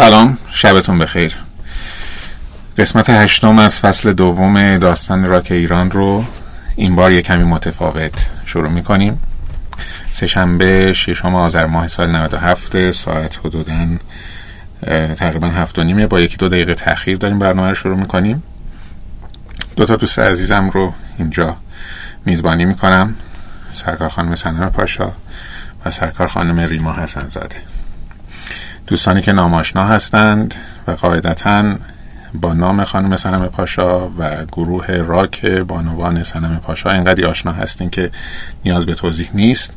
سلام شبتون بخیر. قسمت هشتم از فصل دوم داستان راک ایران رو این بار یک کمی متفاوت شروع می‌کنیم. سهشنبه ششم آذر ماه سال 97 ساعت حدودا تقریبا هفت و نیمه. با یکی دو دقیقه تاخیر داریم برنامه رو شروع می‌کنیم. دو تا دوست عزیزم رو اینجا میزبانی می‌کنم. سرکار خانم سنم پاشا و سرکار خانم ریما حسن زاده دوستانی که ناماشنا هستند و قاعدتا با نام خانم سنم پاشا و گروه راک بانوان سنم پاشا اینقدر آشنا هستین که نیاز به توضیح نیست.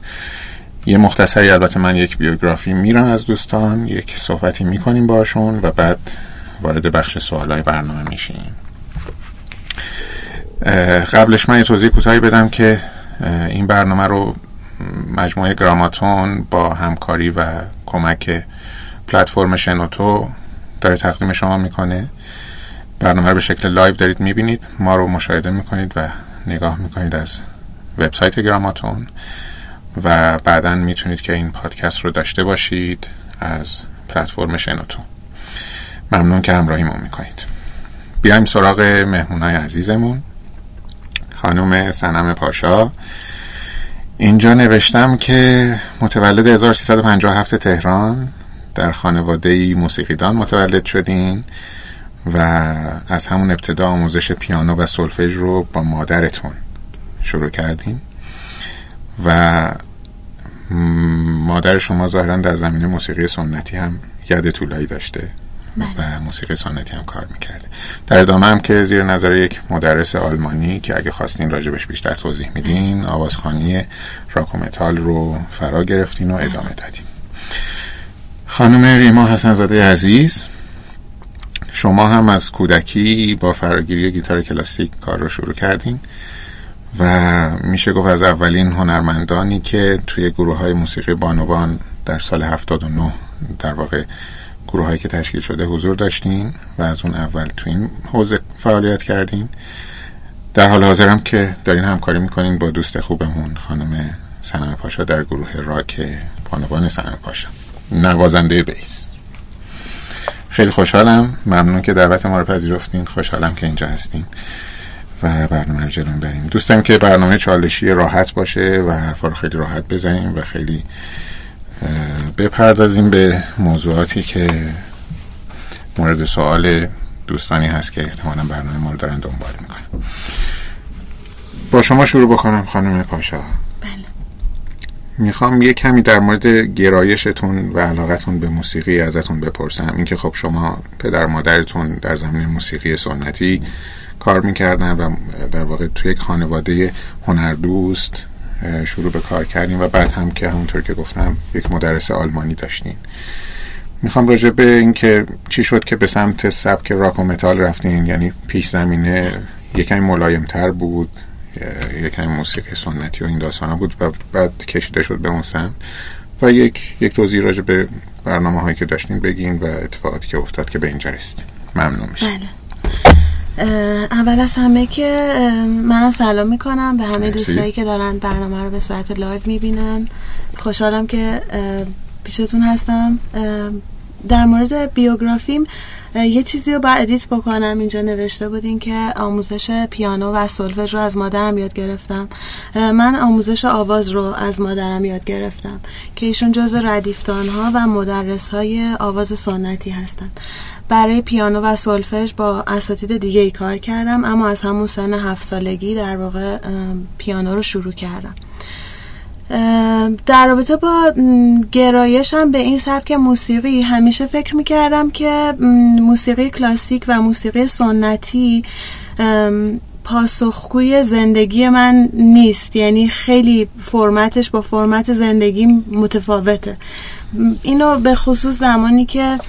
یه مختصری البته من یک بیوگرافی میرم از دوستان یک صحبتی می‌کنیم باشون و بعد وارد بخش سوالای برنامه میشیم. قبلش من یه توضیح کوتاهی بدم که این برنامه رو مجموعه گراماتون با همکاری و کمک پلتفرم شنوتو داره تقدیم شما می‌کنه. برنامه رو به شکل live دارید می‌بینید. ما رو مشاهده می‌کنید و نگاه می‌کنید از وبسایت گراماتون و بعدا می‌تونید که این پادکست رو داشته باشید از پلتفرم شنوتو. ممنون که همراهیمون می‌کنید. بیایم سراغ مهمونای عزیزمون. خانم سنم پاشا. اینجا نوشتم که متولد 1357 تهران. در خانواده موسیقیدان متولد شدین و از همون ابتدا آموزش پیانو و سولفژ رو با مادرتون شروع کردین و مادر شما ظاهرا در زمینه موسیقی سنتی هم ید طولایی داشته بله. و موسیقی سنتی هم کار می‌کرده در ادامه هم که زیر نظر یک مدرس آلمانی که اگه خواستین راجبش بیشتر توضیح میدین آوازخانی راک و متال رو فرا گرفتین و ادامه دادیم خانم ریما حسنزاده عزیز شما هم از کودکی با فراگیری گیتار کلاسیک کار رو شروع کردین و میشه گفت از اولین هنرمندانی که توی گروه های موسیقی بانوان در سال 79 در واقع گروه هایی که تشکیل شده حضور داشتین و از اون اول تو این حوزه فعالیت کردین. در حال حاضرم که دارین همکاری می‌کنین با دوست خوبمون خانم سنم پاشا در گروه راک بانوان سنم پاشا. نوازنده بیس. خیلی خوشحالم. ممنون که دعوت ما رو پذیرفتین. خوشحالم که اینجا هستین و برنامه رو جلوم بریم دوست دارم که برنامه چالشی راحت باشه و حرفا رو خیلی راحت بزنیم و خیلی بپردازیم به موضوعاتی که مورد سوال دوستانی هست که احتمالا برنامه ما رو دارن دنبال می‌کنن. با شما شروع بکنم خانم پاشا. می‌خوام یه کمی در مورد گرایشتون و علاقتون به موسیقی ازتون بپرسم. اینکه خب شما پدر مادرتون در زمین موسیقی سنتی کار می‌کردن و در واقع توی یک خانواده هنردوست شروع به کار کردیم و بعد هم که همونطور که گفتم یک مدرس آلمانی داشتین. می‌خوام راجع به اینکه چی شد که به سمت سبک راک و متال رفتین؟ یعنی پیش زمینه یکمی ملایمتر بود یکمی موسیقی سنتی و این داستانا بود و بعد کشیده شد به اون سمت و یک یک توضیح راجع به برنامه هایی که داشتین بگین و اتفاقاتی که افتاد که به اینجا رسید ممنون میشه بله. اول از همه که من سلام می‌کنم به همه. دوستایی که دارن برنامه رو به صورت live می‌بینن. خوشحالم که پیشتون هستم. در مورد بیوگرافیم یه چیزی رو باید edit بکنم. اینجا نوشته بودین که آموزش پیانو و سولفژ رو از مادرم یاد گرفتم. من آموزش آواز رو از مادرم یاد گرفتم که ایشون جز ردیف‌دان ها و مدرس های آواز سنتی هستن. برای پیانو و سولفژ با اساتید دیگه ای کار کردم اما از همون سن هفت سالگی در واقع پیانو رو شروع کردم. در رابطه با گرایشم به این سبک موسیقی همیشه فکر می‌کردم که موسیقی کلاسیک و موسیقی سنتی پاسخگوی زندگی من نیست. یعنی خیلی فرمتش با فرمت زندگی متفاوته. اینو به خصوص زمانی که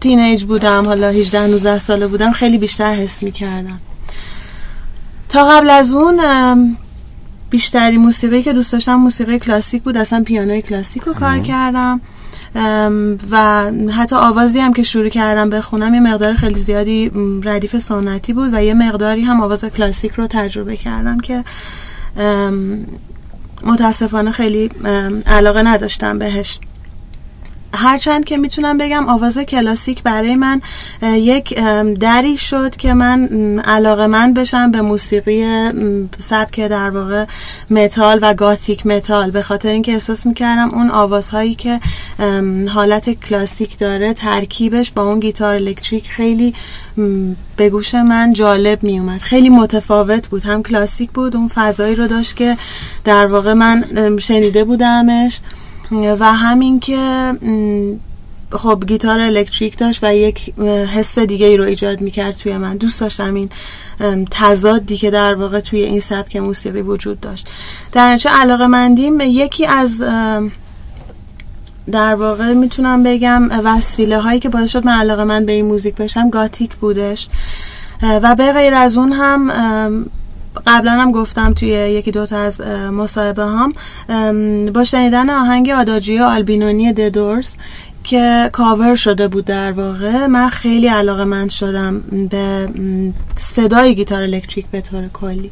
تینیج بودم حالا 18 19 ساله بودم خیلی بیشتر حس می‌کردم. تا قبل از اون بیشتری موسیقی که دوست داشتم موسیقی کلاسیک بود. اصلا پیانوی کلاسیک رو کار کردم. و حتی آوازی هم که شروع کردم بخونم یه مقدار خیلی زیادی ردیف سنتی بود و یه مقداری هم آواز کلاسیک رو تجربه کردم که متاسفانه خیلی علاقه نداشتم بهش. هرچند که می‌تونم بگم آواز کلاسیک برای من یک دری شد که من علاقه‌مند بشم به موسیقی سبک در واقع متال و gothic metal. به خاطر اینکه احساس می‌کردم اون آوازهایی که حالت کلاسیک داره ترکیبش با اون گیتار الکتریک خیلی به گوش من جالب میومد خیلی متفاوت بود. هم کلاسیک بود اون فضایی رو داشت که در واقع من شنیده بودمش. و همین که خب گیتار الکتریک داشت و یک حس دیگه ای رو ایجاد می‌کرد توی من. دوست داشتم این تضادی که در واقع توی این سبک موسیقی وجود داشت. در چه علاقه مندیم؟ یکی از در واقع می‌تونم بگم وسیله هایی که باعث شد من علاقه من به این موزیک بشم گاتیک بودش. و به غیر از اون هم قبلا هم گفتم توی یکی دوتا از مصاحبه هم با شنیدن آهنگ آداجی آلبینونی ددورز که کاور شده بود در واقع من خیلی علاقه من شدم به صدای گیتار الکتریک به طور کلی.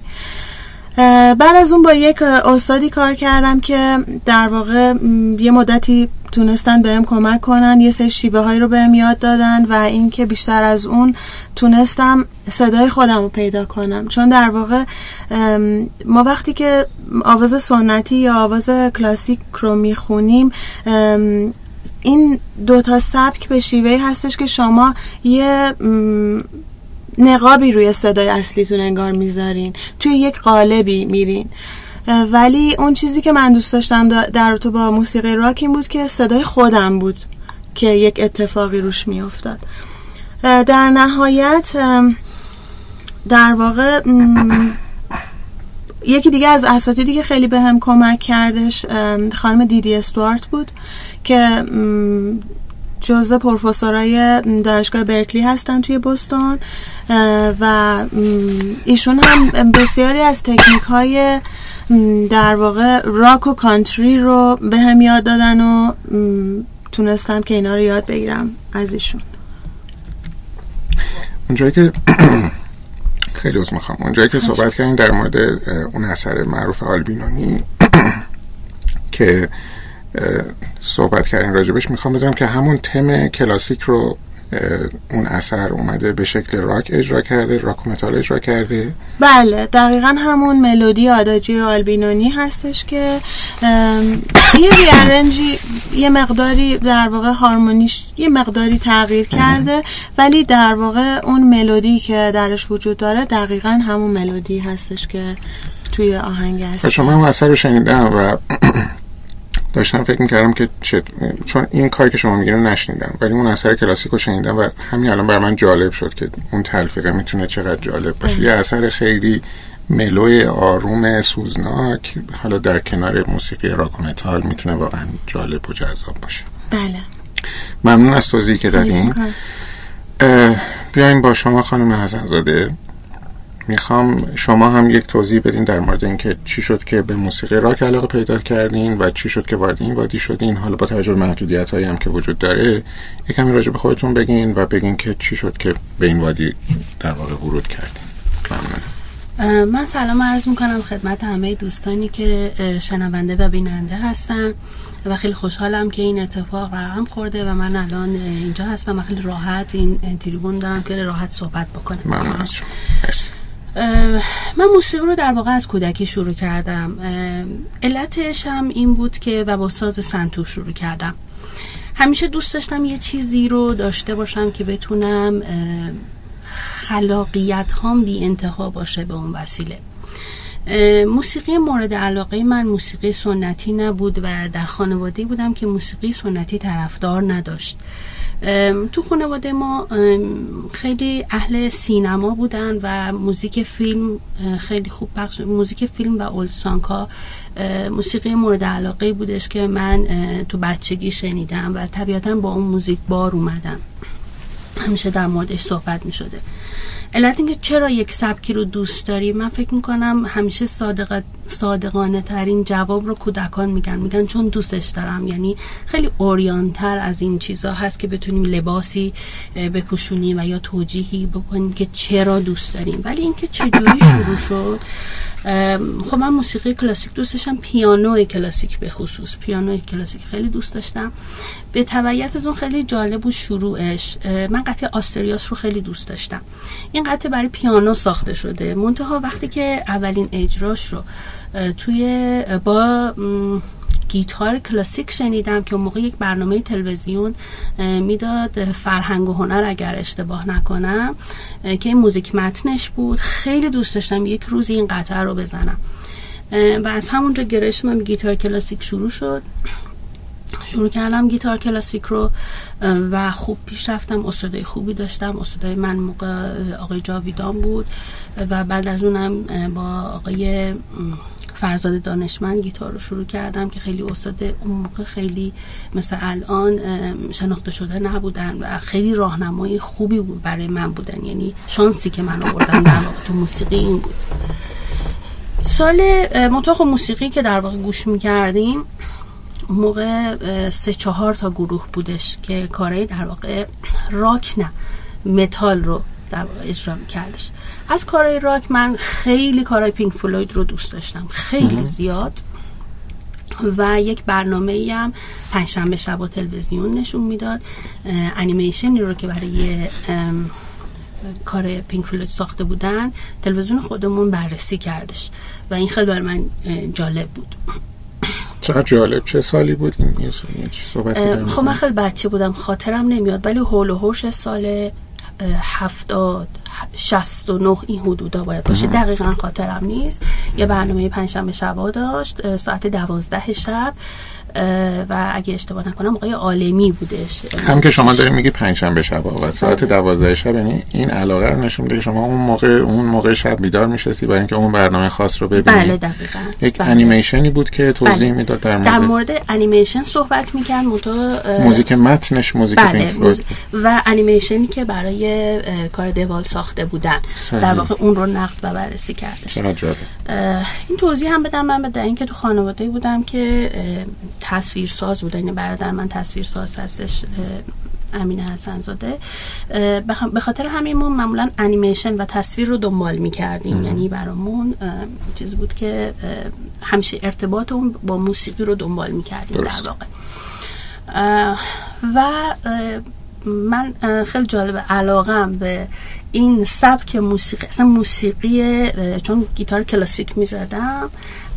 بعد از اون با یک استادی کار کردم که در واقع یه مدتی تونستن بهم کمک کنن یه سری شیوه هایی رو بهم یاد دادن و اینکه بیشتر از اون تونستم صدای خودم رو پیدا کنم. چون در واقع ما وقتی که آواز سنتی یا آواز کلاسیک رو می‌خونیم این دوتا سبک به شیوه هستش که شما یه نقابی روی صدای اصلیتون انگار می‌ذارین. توی یک قالبی میرین. ولی اون چیزی که من دوست داشتم در تو با موسیقی راک این بود که صدای خودم بود که یک اتفاقی روش میافتاد. در نهایت در واقع یکی دیگه از اساتیدی که خیلی به هم کمک کردش خانم دیدی استوارت بود که جزء پروفسورای دانشگاه برکلی هستن توی بوستون و ایشون هم بسیاری از تکنیک های در واقع راک و کانتری رو به هم یاد دادن و تونستم که اینا رو یاد بگیرم از ایشون. اونجایی که خیلی از می‌خوام. اونجایی که صحبت کردین در مورد اون اثر معروف آلبینونی که صحبت کردین راجبش می‌خوام بدونم که همون تم کلاسیک رو اون اثر اومده به شکل راک اجرا کرده راک و متال اجرا کرده. بله دقیقا همون ملودی آداجی آلبینونی هستش که یه ریارنجی یه مقداری در واقع هارمونیش یه مقداری تغییر کرده ولی در واقع اون ملودی که درش وجود داره دقیقا همون ملودی هستش که توی آهنگ هست. شما هم اثر رو شنیدم و داشتم فکر می‌کردم که چون این کاری که شما میگین نشنیدم ولی اون اثر کلاسیک رو شنیدم و همین الان بر من جالب شد که اون تلفیقه می‌تونه چقدر جالب باشه. یه اثر خیلی ملوی آروم سوزناک حالا در کنار موسیقی راک و متال می‌تونه واقعا جالب و جذاب باشه. بله. ممنون از توضیحی که دادین. بیاین با شما خانم حسنزاده می‌خوام شما هم یک توضیح بدین در مورد اینکه چی شد که به موسیقی راک علاقه پیدا کردین و چی شد که وارد این وادی شدین. حالا با توجه به محدودیت هایی هم که وجود داره یکمی راجع به خودتون بگین و بگین که چی شد که به این وادی در واقع ورود کردین. ممنون من سلام عرض می‌کنم خدمت همه دوستانی که شنونده و بیننده هستن و خیلی خوشحالم که این اتفاق رقم خورده و من الان اینجا هستم و خیلی راحت این تریبون دارم که راحت صحبت بکنم. ممنون من موسیقی رو در واقع از کودکی شروع کردم. علتش هم این بود که و با ساز سنتور شروع کردم. همیشه دوست داشتم یه چیزی رو داشته باشم که بتونم خلاقیت هم بی انتها باشه به اون وسیله. موسیقی مورد علاقه من موسیقی سنتی نبود و در خانواده بودم که موسیقی سنتی طرفدار نداشت. تو خانواده ما خیلی اهل سینما بودن و موزیک فیلم خیلی خوب بخش موزیک فیلم و اولسانک ها موسیقی مورد علاقه بودش که من تو بچگی شنیدم و طبیعتا با اون موزیک بار اومدم. همیشه در موردش صحبت می شده علت اینکه چرا یک سبکی رو دوست داری؟ من فکر می‌کنم همیشه صادق صادقانه ترین جواب رو کودکان میگن. میگن چون دوستش دارم. یعنی خیلی اوریانتر از این چیزا هست که بتونیم لباسی بپوشونیم و یا توجیهی بکنیم که چرا دوست داریم. ولی اینکه چجوری شروع شد خب من موسیقی کلاسیک دوست داشتم. پیانو کلاسیک به خصوص. پیانو کلاسیک خیلی دوست داشتم. به تبعیت از اون خیلی جالب بود شروعش من قطعه آستریاس رو خیلی دوست داشتم. این قطعه برای پیانو ساخته شده. منتها وقتی که اولین اجراش رو توی با گیتار کلاسیک شنیدم که اون موقع یک برنامه تلویزیون می‌داد فرهنگ و هنر اگر اشتباه نکنم که این موزیک متنش بود. خیلی دوست داشتم یک روزی این قطعه رو بزنم. و از همونجا من گیتار کلاسیک شروع شد. شروع کردم گیتار کلاسیک رو و خوب پیش رفتم استادای خوبی داشتم. استادای من موقع آقای جاویدان بود و بعد از اونم با آقای فرزاد دانشمند گیتار رو شروع کردم که خیلی استاد اون موقع خیلی مثل الان شناخته شده نبودن و خیلی راهنمای خوبی بود برای من بودن. یعنی شانسی که من آوردن در واقع تو موسیقی این بود. سال خب موسیقی که در واقع گوش می‌کردیم موقع سه چهار تا گروه بودش که کارهای در واقع راک نه متال رو در واقع اجرا میکردش. از کارهای راک من خیلی کارهای Pink Floyd رو دوست داشتم خیلی زیاد. و یک برنامه هم پنجشنبه شب تلویزیون نشون می‌داد انیمیشنی رو که برای کار پینک فلوید ساخته بودن تلویزیون خودمون بررسی کردش. و این خیلی برای من جالب بود. چقدر جالب چه سالی بود این صحبت خب من خیلی بچه بودم خاطرم نمیاد ولی هول و هوش سال هفتاد شست و نه این حدودا باید باشه. دقیقا خاطرم نیست. یه برنامه پنجشنبه شبا داشت ساعت دوازده شب. و اگه اشتباه نکنم آقای عالمی بودش هم که شما داریم میگی پنجشنبه شب و ساعت بله. دوازده شب یعنی این علاقه رو نشون میده که شما اون موقع اون موقع شب بیدار میشستی برای اینکه اون برنامه خاص رو ببینید بله دقیقا یک بله. انیمیشنی بود که توضیح بله. می‌داد در مورد در مورد انیمیشن صحبت می‌کرد موزیک متنش موزیک بله. و انیمیشنی که برای کار دوال ساخته بودن در واقع اون رو نقد و بررسی کردش این توضیح هم بدم من به اینکه تو خانواده بودم که تصویرساز بوده یعنی برادر من تصویرساز هستش امین حسن زاده به خاطر همینمون معمولا انیمیشن و تصویر رو دنبال می‌کردیم. یعنی برامون چیز بود که همیشه ارتباط اون با موسیقی رو دنبال می‌کردیم در واقع. و من خیلی جالب علاقم به این سبک موسیقی اصلا موسیقی چون گیتار کلاسیک می‌زدم.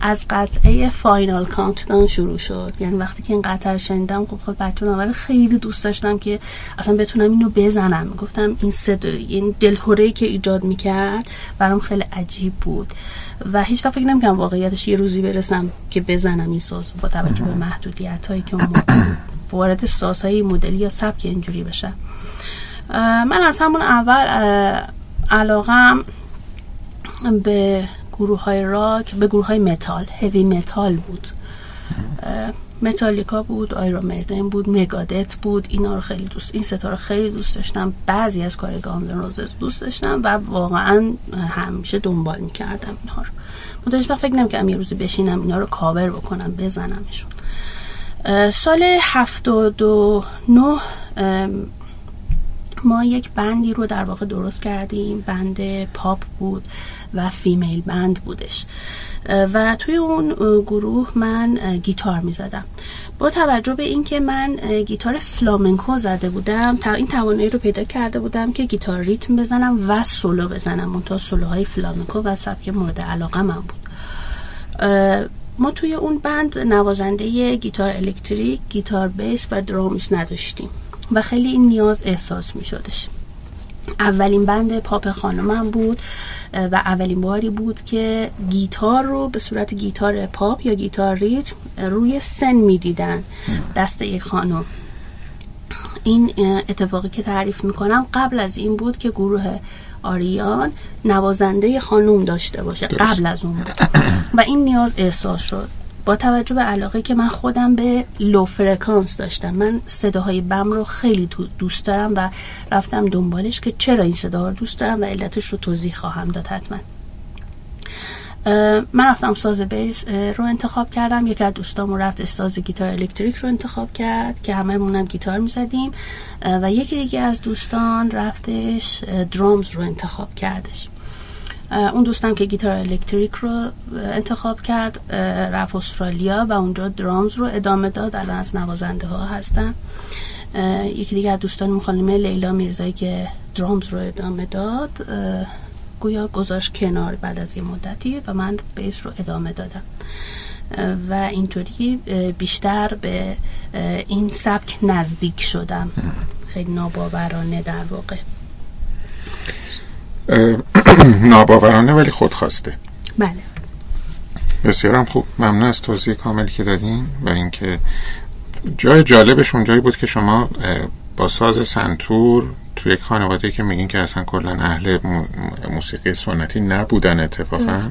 از قطعه فاینال کانتدان شروع شد. یعنی وقتی که این قطعه رو شنیدم خب خب بچه اول خیلی دوست داشتم که اصلا بتونم اینو بزنم. گفتم این صدا این دلهوره که ایجاد می‌کرد برام خیلی عجیب بود. و هیچ وقت فکر نمی‌کنم واقعیتش یه روزی برسم که بزنم این ساز با توجه به محدودیت هایی که اون وارد سازهای مدلی یا سبک اینجوری بشه. من از همون اول علاقم به گروه های راک به گروه های متال heavy metal بود. متالیکا بود Iron Maiden بود Megadeth بود اینا رو خیلی دوست این سه تا رو خیلی دوست داشتم. بعضی از کار Guns N' Roses دوست داشتم و واقعا همیشه دنبال می‌کردم اینها رو. منتها هیچ وقت فکر نمی‌کردم یه روزی بشینم اینا رو کاور بکنم بزنمشون. سال هفتاد و نه ما یک band ی رو در واقع درست کردیم. band پاپ بود و female band بودش. و توی اون گروه من گیتار می زدم با توجه به اینکه من گیتار فلامنکو زده بودم تا این توانایی رو پیدا کرده بودم که گیتار ریتم بزنم و سولو بزنم. منتها سولوهای فلامنکو و سبک مورد علاقه من بود. ما توی اون band نوازنده گیتار الکتریک، گیتار بیس و درامز نداشتیم. و خیلی این نیاز احساس می شدش اولین band پاپ خانمم بود و اولین باری بود که گیتار رو به صورت گیتار پاپ یا گیتار ریتم روی سن می‌دیدن دست یک خانم. این اتفاقی که تعریف می‌کنم قبل از این بود که گروه آریان نوازنده خانوم داشته باشه. قبل از اون بود. و این نیاز احساس شد. با توجه به علاقه که من خودم به low فرکانس داشتم. من صداهای بم رو خیلی دوست دارم و رفتم دنبالش که چرا این صدا رو دوست دارم و علتش رو توضیح خواهم داد حتما. من رفتم ساز بیس رو انتخاب کردم. یکی از دوستامون رفت ساز گیتار الکتریک رو انتخاب کرد که همه مونم گیتار می‌زدیم. و یکی دیگه از دوستان رفتش درامز رو انتخاب کردش. اون دوستم که گیتار الکتریک رو انتخاب کرد رفت استرالیا و اونجا درامز رو ادامه داد. الان از نوازنده ها هستن. یکی دیگه از دوستان خانم لیلا میرزایی که درامز رو ادامه داد گویا گذاشت کنار بعد از یه مدتی و من بیس رو ادامه دادم. و اینطوری بیشتر به این سبک نزدیک شدم. خیلی ناباورانه در واقع. ناباورانه ولی خودخواسته. بله. بسیارم خوب. ممنون از توضیح کاملی که دادین و اینکه جای جالبش اونجایی بود که شما با ساز سنتور توی یک خانواده که میگین که اصلا کلا اهل موسیقی سنتی نبودن اتفاقا.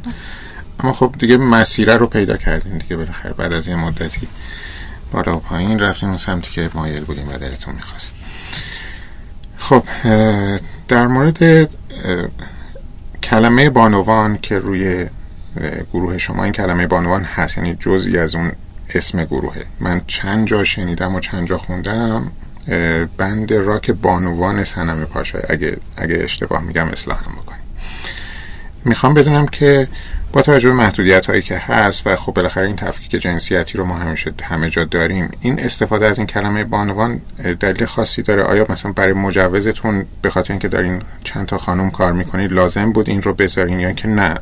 اما خب دیگه مسیره رو پیدا کردین دیگه بالاخره. بعد از یه مدتی بالا و پایین رفتیم اون سمتی که مایل بودیم و دلتون می‌خواست. خب در مورد کلمه بانوان که روی گروه شما این کلمه بانوان هست یعنی جزئی از اون اسم گروهه. من چند جا شنیدم و چند جا خوندم بند راک بانوان سنم پاشای اگه, اگه اشتباه میگم اصلاح هم بکنیم می‌خوام بدونم که با توجه به محدودیت هایی که هست و خب بالاخره این تفکیک جنسیتی رو ما همیشه همه جا داریم این استفاده از این کلمه بانوان دلیل خاصی داره. آیا مثلا برای مجوزتون به خاطر اینکه دارین چند تا خانم کار می‌کنید لازم بود این رو بذارین یا که نه؟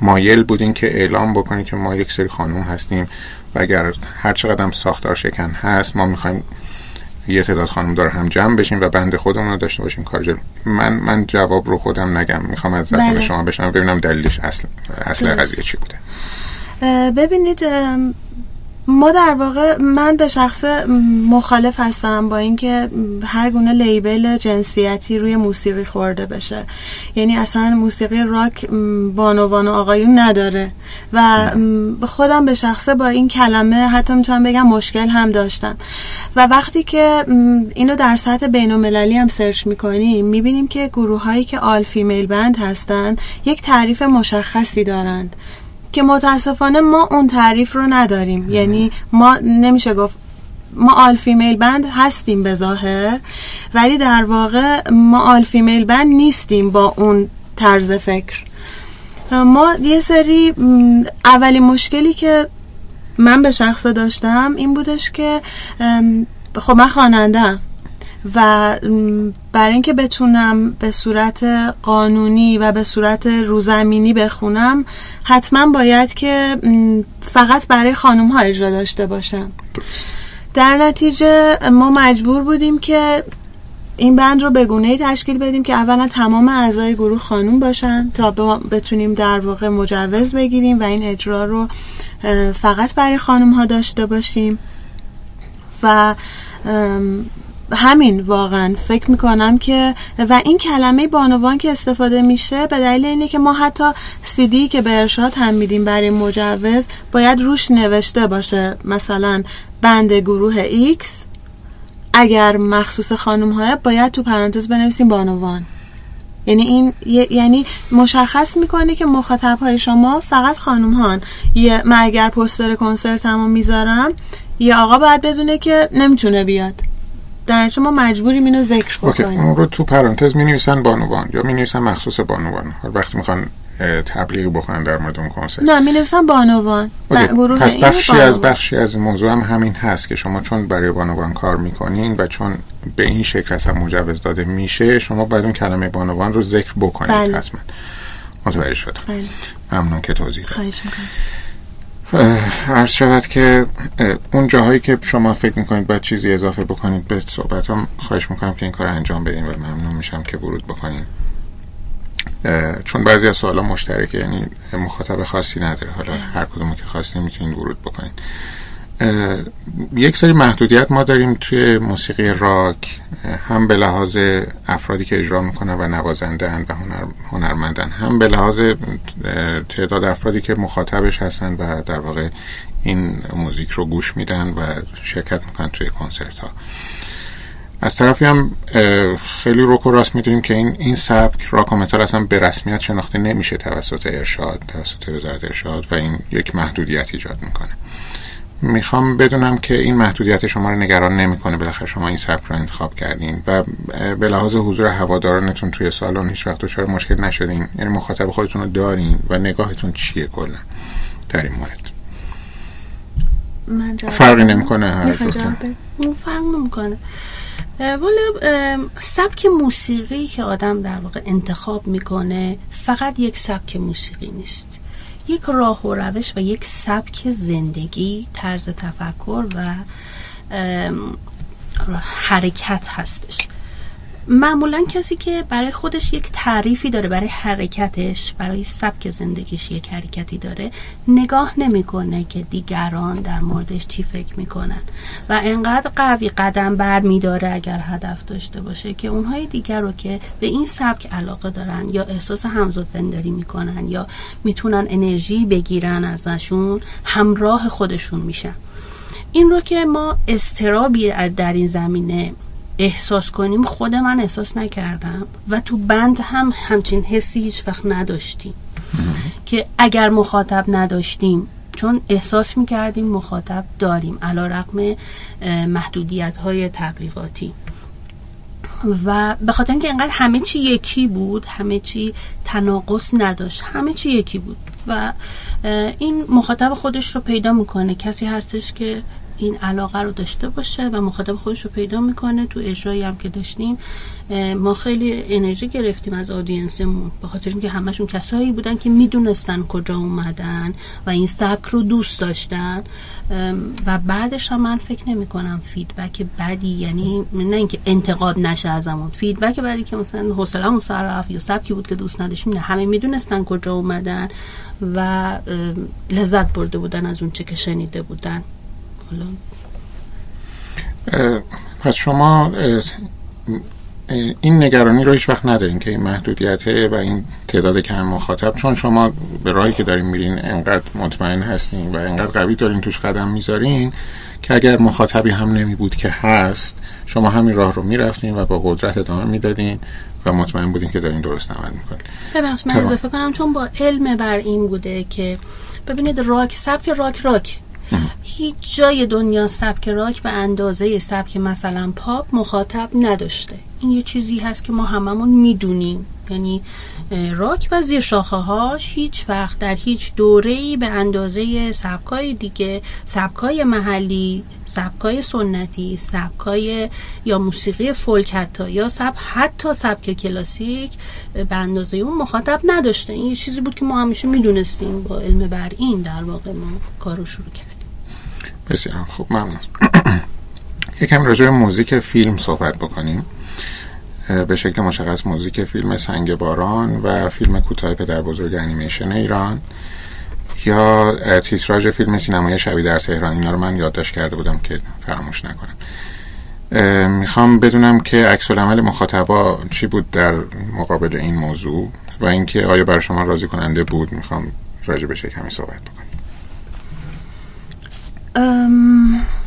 مایل بودین که اعلام بکنید که ما یک سری خانم هستیم و اگر هر چقدر ساختار شکن هست ما می‌خوایم یه تعداد خانم داره هم جمع بشیم و بند خودمون رو داشته باشیم کار جلو. من من جواب رو خودم نگم. می‌خوام از زبان بله. شما بشنم ببینم دلیلش اصل اصل قضیه چی بوده. ببینید ما در واقع من به شخص مخالف هستم با اینکه هر گونه لیبل جنسیتی روی موسیقی خورده بشه. یعنی اصلا موسیقی راک بانوان و آقایون نداره. و خودم به شخصه با این کلمه حتی می‌تونم بگم مشکل هم داشتم. و وقتی که اینو در سطح بین المللی هم search می‌کنیم می‌بینیم که گروه هایی که all female band هستن یک تعریف مشخصی دارند. که متاسفانه ما اون تعریف رو نداریم. یعنی ما نمیشه گفت ما all female band هستیم به ظاهر ولی در واقع ما آل فیمیل بند نیستیم با اون طرز فکر. ما یه سری اولین مشکلی که من به شخص داشتم این بودش که خب من خواننده و برای اینکه بتونم به صورت قانونی و به صورت روزمینی بخونم حتما باید که فقط برای خانم ها اجرا داشته باشم. در نتیجه ما مجبور بودیم که این بند رو به گونه تشکیل بدیم که اولا تمام اعضای گروه خانوم باشن تا بتونیم در واقع مجوز بگیریم و این اجرا رو فقط برای خانم ها داشته باشیم. و همین واقعا فکر می‌کنم که و این کلمه بانوان که استفاده میشه به دلیل اینه که ما حتی سیدی که به ارشاد هم میدیم برای مجوز باید روش نوشته باشه. مثلا بند گروه X اگر مخصوص خانم های باید تو پرانتز بنویسیم بانوان. یعنی این یعنی مشخص می‌کنه که مخاطب های شما فقط خانم هان یه من اگر پستر کنسرت هم می‌ذارم یه آقا باید بدونه که نمی‌تونه بیاد. در ما مجبوریم اینو ذکر بکنیم. اون رو تو پرانتز می نویسن بانوان یا می نویسن مخصوص بانوان. وقتی می‌خوان تبلیغ بکنن در مورد اون کنسرت. نه می نویسن بانوان پس بخشی از بخشی از موضوع هم همین هست که شما چون برای بانوان کار می‌کنین و چون به این شکل اصلا مجوز داده میشه شما باید اون کلمه بانوان رو ذکر بکنید بله. حتما. متوجه شدم. بله. ممنون که توضیح دادید. عرض شود که اون جاهایی که شما فکر می‌کنید باید چیزی اضافه بکنید به صحبت هم خواهش می‌کنم که این کار انجام بدین و ممنون میشم که ورود بکنین. چون بعضی از سوالا مشترکه یعنی مخاطب خاصی نداره. حالا هر کدومو که خواستین می‌تونین ورود بکنین. یک سری محدودیت ما داریم توی موسیقی راک هم به لحاظ افرادی که اجرا می‌کنن و نوازنده و هنر، هنرمندن هم به لحاظ تعداد افرادی که مخاطبش هستن و در واقع این موزیک رو گوش میدن و شرکت می‌کنن توی کنسرت ها از طرفی هم خیلی روک و راست می‌دونیم که این این سبک راک و متال اصلا به رسمیت شناخته نمیشه توسط ارشاد توسط وزارت ارشاد و این یک محدودیت ایجاد می‌کنه. می‌خوام بدونم که این محدودیت شما رو نگران نمی‌کنه. بالاخره شما این سبک رو انتخاب کردین و به لحاظ حضور هوادارانتون توی سالن هیچ وقت دچار مشکل نشدین. یعنی مخاطب خودتون رو دارین و نگاهتون چیه کلا؟ در این مورد. من فرقی نمی‌کنه هر فرق نمی‌کنه. والا سبک موسیقی که آدم در واقع انتخاب می‌کنه فقط یک سبک موسیقی نیست. یک راه و روش و یک سبک زندگی طرز تفکر و حرکت هستش. معمولا کسی که برای خودش یک تعریفی داره برای حرکتش برای سبک زندگیش یک حرکتی داره نگاه نمی‌کنه که دیگران در موردش چی فکر می‌کنن. و انقدر قوی قدم بر میداره اگر هدف داشته باشه که اونهای دیگر رو که به این سبک علاقه دارن یا احساس همزاد بنداری می‌کنن یا می‌تونن انرژی بگیرن ازشون همراه خودشون میشن. این رو که ما استرابی در این زمینه احساس کنیم خود من احساس نکردم و تو بند هم همچین حسی هیچ وقت نداشتیم. که اگر مخاطب نداشتیم چون احساس می‌کردیم مخاطب داریم علا رقم محدودیت های تبلیغاتی. و به خاطر اینکه انقدر همه چی یکی بود همه چی تناقض نداشت همه چی یکی بود. و این مخاطب خودش رو پیدا می‌کنه. کسی هستش که این علاقه رو داشته باشه و مخاطب خودش رو پیدا می‌کنه تو اجرایی هم که داشتیم. ما خیلی انرژی گرفتیم از آدینسمون به خاطر اینکه همشون کسایی بودن که می‌دونستن کجا اومدن و این سبک رو دوست داشتن. و بعدش هم من فکر نمی کنم feedback بدی یعنی نه اینکه انتقاد نشه ازمون. feedback بدی که مثلا حوصله‌مون سر رفت یا سبکی بود که دوست نداشتیم نه همه می‌دونستن کجا اومدن و لذت برده بودن از اون چه که شنیده بودن. پس شما این نگرانی رو هیچ وقت ندارین که این محدودیت و این تعداد کم مخاطب چون شما به راهی که دارین میرین انقدر مطمئن هستین و انقدر قوی دارین توش قدم می‌ذارین که اگر مخاطبی هم نمی بود که هست شما همین راه رو می‌رفتین و با قدرت ادامه می‌دادین و مطمئن بودین که دارین درست عمل می‌کنین. ببخش من اضافه کنم چون با علم بر این بوده که ببینید راک سبک راک راک هیچ جای دنیا سبک راک به اندازه سبک مثلا پاپ مخاطب نداشته. این یه چیزی هست که ما هممون می‌دونیم. یعنی راک و زیر شاخه هاش هیچ وقت در هیچ دوره ای به اندازه سبکای دیگه سبکای محلی سبکای سنتی سبکای یا موسیقی فولک حتی یا سب حتی سبک کلاسیک به اندازه اون مخاطب نداشته. این یه چیزی بود که ما همیشه می‌دونستیم با علم بر این در واقع ما کارو شروع کردیم. بسیار خوب ممنون. یکم راجع به موزیک فیلم صحبت بکنیم. به شکل مشخص موزیک فیلم سنگ باران و فیلم کوتاه پدر بزرگ انیمیشن ایران یا تیتراژ فیلم سینمایی شبی در تهران. اینا رو من یادداشت کرده بودم که فراموش نکنم. می‌خوام بدونم که عکس العمل مخاطبا چی بود در مقابل این موضوع و اینکه آیا برای شما راضی کننده بود؟ می‌خوام راجع به کمی صحبت بکنم.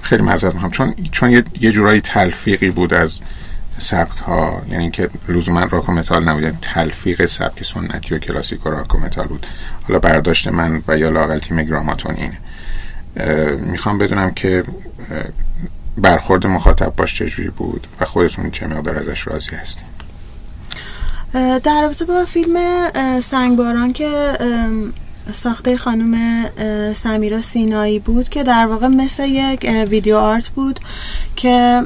خیلی معذرت می‌خوام. چون چون یه, یه جورایی تلفیقی بود از سبک ها یعنی که لزوما راک و متال نبود. یعنی تلفیق سبک سنتی و کلاسیک و راک و متال بود. حالا برداشت من و یا لاقل تیم گراماتون اینه. می‌خوام بدونم که برخورد مخاطب باش چجوری بود و خودتون چه مقدار ازش راضی هستیم در رابطه با فیلم سنگباران که ساخته خانم سمیرا سینایی بود که در واقع مثل یک video art بود که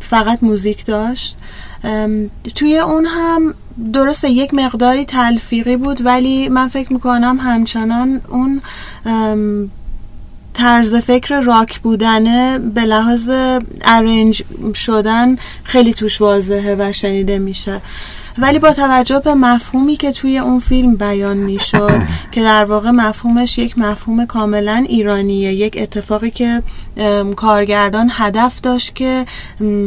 فقط موزیک داشت. توی اون هم درسته یک مقداری تلفیقی بود ولی من فکر می‌کنم همچنان اون طرز فکر راک بودنه به لحاظ ارنج شدن خیلی توش واضحه و شنیده میشه. ولی با توجه به مفهومی که توی اون فیلم بیان می‌شد که در واقع مفهومش یک مفهوم کاملا ایرانیه یک اتفاقی که کارگردان هدف داشت که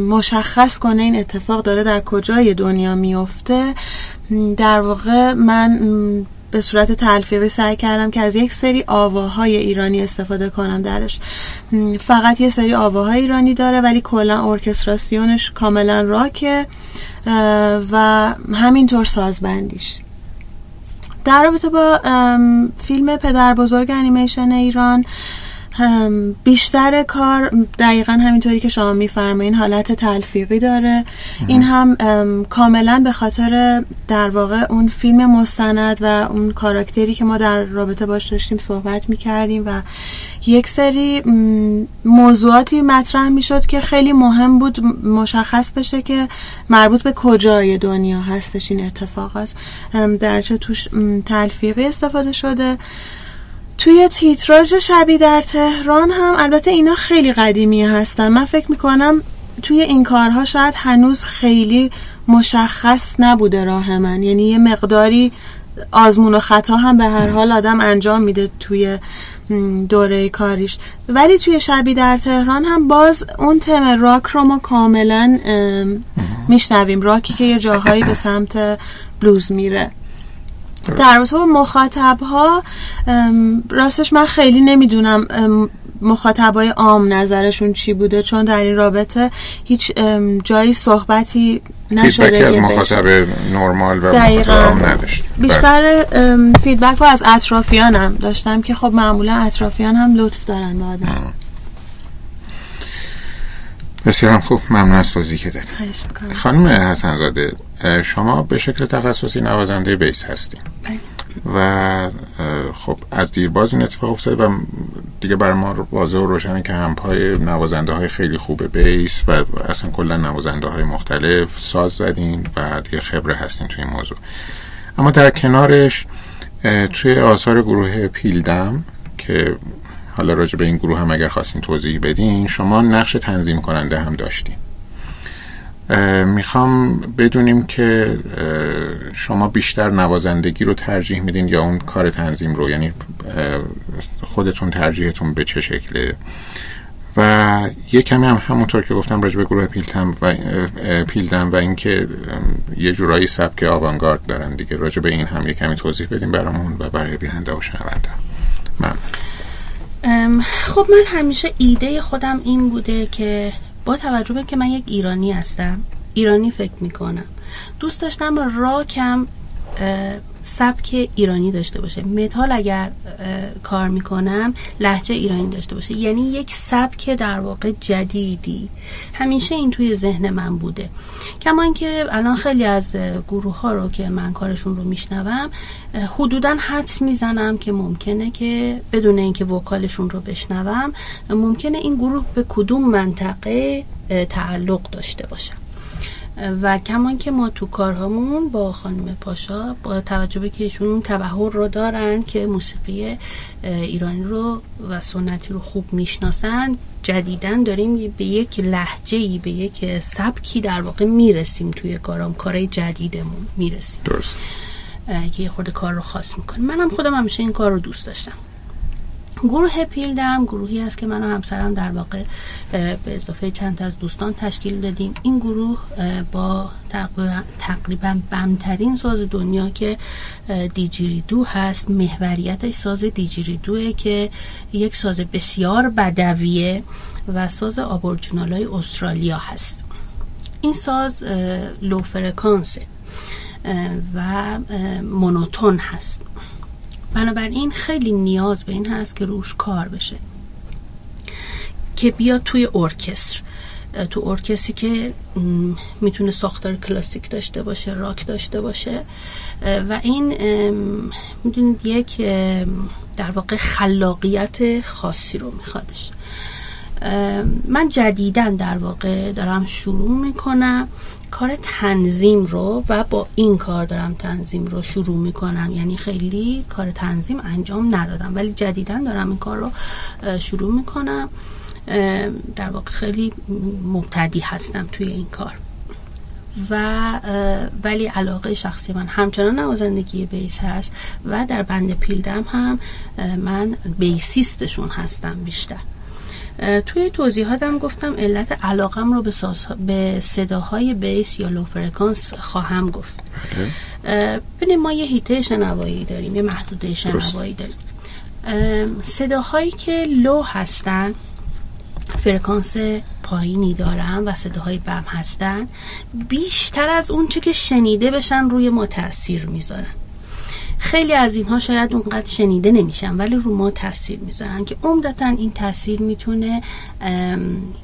مشخص کنه این اتفاق داره در کجای دنیا میفته. در واقع من به صورت تلفیقی سعی کردم که از یک سری آواهای ایرانی استفاده کنم درش. فقط یه سری آواهای ایرانی داره ولی کلا ارکستراسیونش کاملا راکه و همینطور سازبندیش. در رابطه با فیلم پدر بزرگ انیمیشن ایران بیشتر کار دقیقا همینطوری که شما میفرمایین حالت تلفیقی داره. این هم کاملا به خاطر در واقع اون فیلم مستند و اون کاراکتری که ما در رابطه باش داشتیم صحبت می‌کردیم و یک سری موضوعاتی مطرح می‌شد که خیلی مهم بود مشخص بشه که مربوط به کجای دنیا هستش این اتفاقات. در چه توش تلفیقی استفاده شده. توی تیتراژ شبی در تهران هم البته اینا خیلی قدیمی هستن. من فکر می‌کنم توی این کارها شاید هنوز خیلی مشخص نبوده راه من. یعنی یه مقداری آزمون و خطا هم به هر حال آدم انجام میده توی دوره کاریش. ولی توی شبی در تهران هم باز اون تم راک رو ما کاملا میشنویم. راکی که یه جاهایی به سمت بلوز میره. در رابطه با مخاطب ها راستش من خیلی نمی‌دونم مخاطبای عام نظرشون چی بوده چون در این رابطه هیچ جایی صحبتی نشده از مخاطب نرمال و مخاطب عام نداشت بیشتر فیدبک رو از اطرافیانم داشتم که خب معمولا اطرافیان هم لطف دارن با آدم. بسیار خوب. ممنون از توضیح که دادید خانم حسنزاده شما به شکل تخصصی نوازنده بیس هستین. بله. و خب از دیرباز این اتفاق افتاده و دیگه برای ما واضح و روشنه که همپای نوازنده های خیلی خوب بیس و اصلا کلا نوازنده های مختلف ساز زدین و دیگه خبره هستین توی این موضوع. اما در کنارش توی آثار گروه پیلدم که حالا راجع به این گروه هم اگر خواستین توضیح بدین شما نقش تنظیم کننده هم داشتین. می‌خوام بدونیم که شما بیشتر نوازندگی رو ترجیح میدین یا اون کار تنظیم رو؟ یعنی خودتون ترجیحتون به چه شکله؟ و یه کمی هم همونطور که گفتم راجع به گروه پیلتم و پیلدم و اینکه یه جورایی سبک آوانگارد دارن دیگه. راجع به این هم یه کمی توضیح بدیم برامون و برای بیننده و شنونده. ممنون. خب من همیشه ایده خودم این بوده که با توجه به که من یک ایرانی هستم ایرانی فکر می‌کنم. دوست داشتم راکم سبک ایرانی داشته باشه. متال اگر کار می‌کنم لحجه ایرانی داشته باشه. یعنی یک سبک در واقع جدیدی. همیشه این توی ذهن من بوده. کما اینکه الان خیلی از گروه ها رو که من کارشون رو میشنوم حدودا حدس می‌زنم که ممکنه که بدون اینکه وکالشون رو بشنوم ممکنه این گروه به کدوم منطقه تعلق داشته باشه و کمان که ما تو کارهامون با خانم پاشا با توجه به که ایشون تبهر رو دارن که موسیقی ایرانی رو و سنتی رو خوب می‌شناسن جدیدن داریم به یک لحجه به یک سبکی در واقع می‌رسیم توی کارام کارهای جدیدمون می‌رسیم. درست. که یه خورده کار رو خاص می‌کنیم. منم خودم همیشه این کار رو دوست داشتم. گروه پیلدم گروهی است که من و همسرم در واقع به اضافه چند از دوستان تشکیل دادیم. این گروه با تقریبا بمترین ساز دنیا که دیجیریدو هست محوریتش ساز دیجیریدوه که یک ساز بسیار بدویه و ساز آبورجینال های استرالیا هست. این ساز لو فرکانسه و مونوتون هست. بنابراین خیلی نیاز به این هست که روش کار بشه. که بیاد توی ارکستر. تو ارکستری که می‌تونه ساختار کلاسیک داشته باشه راک داشته باشه. و این می‌دونید یک در واقع خلاقیت خاصی رو میخوادش. من جدیدن در واقع دارم شروع می‌کنم. کار تنظیم رو و با این کار دارم تنظیم رو شروع می‌کنم. یعنی خیلی کار تنظیم انجام ندادم ولی جدیدا دارم این کار رو شروع می‌کنم. در واقع خیلی مبتدی هستم توی این کار. و ولی علاقه شخصی من همچنان نوازندگی بیس هست و در بند پیلدم هم من bassist شون هستم بیشتر. توی توضیحاتم گفتم علت علاقم رو به, به صداهای bass یا low فرکانس خواهم گفت. ببینیم ما یه حیطه شنوایی داریم یه محدوده شنوایی داریم. صداهایی که low هستن فرکانس پایینی دارن و صداهای بم هستن بیشتر از اونچه که شنیده بشن روی ما تاثیر می‌ذارن. خیلی از اینها شاید اونقدر شنیده نمیشن ولی رو ما تاثیر می‌ذارن که عمدتا این تاثیر می‌تونه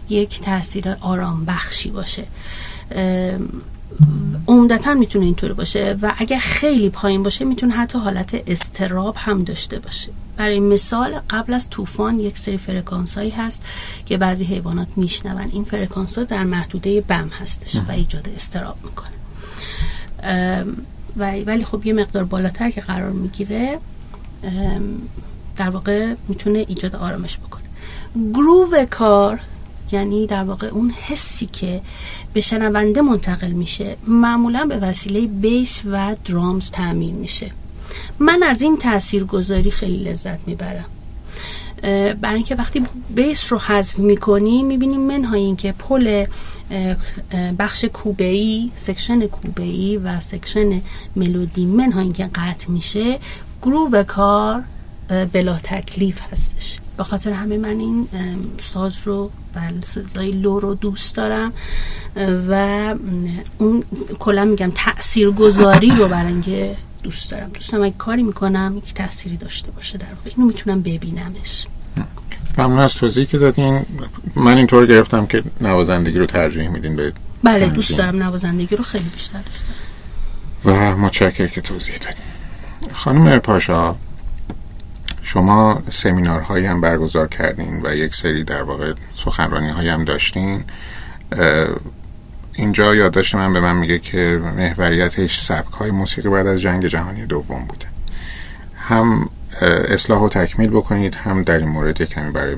یک تاثیر آرام بخشی باشه عمدتا می‌تونه اینطور باشه و اگر خیلی پایین باشه می‌تونه حتی حالت استراب هم داشته باشه. برای مثال قبل از طوفان یک سری فرکانس هایی هست که بعضی حیوانات میشنون. این فرکانس ها در محدوده بم هستش و ایجاد استراب می‌کنه. ولی خب یه مقدار بالاتر که قرار می‌گیره در واقع می‌تونه ایجاد آرامش بکنه. گروه کار یعنی در واقع اون حسی که به شنونده منتقل میشه معمولا به وسیله بیس و درامز تعمین میشه. من از این تأثیر گذاری خیلی لذت می‌برم. برای اینکه وقتی بیس رو حذف می‌کنی می‌بینیم منهای اینکه پل بخش کوبه‌ای section کوبه‌ای و section ملودی. منهای اینکه قطع میشه گروه کار بلا تکلیف هستش. به خاطر همین من این ساز رو و سازای low رو دوست دارم و اون کلا میگم تأثیر گذاری رو برای اینکه دوست دارم. دوست دارم کاری می‌کنم یک تأثیری داشته باشه در واقع. اینو می‌تونم ببینمش. ممنون از توضیحی که دادین من اینطور گرفتم که نوازندگی رو ترجیح میدین به بله دوست دارم نوازندگی رو خیلی بیشتر دوست دارم. و متشکر که توضیح دادین. خانم پاشا شما سمینارهایی هم برگزار کردین و یک سری در واقع سخنرانی هایی هم داشتین. اینجا یادداشت من به من میگه که محوریتش سبک های موسیقی بعد از جنگ جهانی دوم بوده. هم اصلاح و تکمیل بکنید. هم در این مورد کمی برای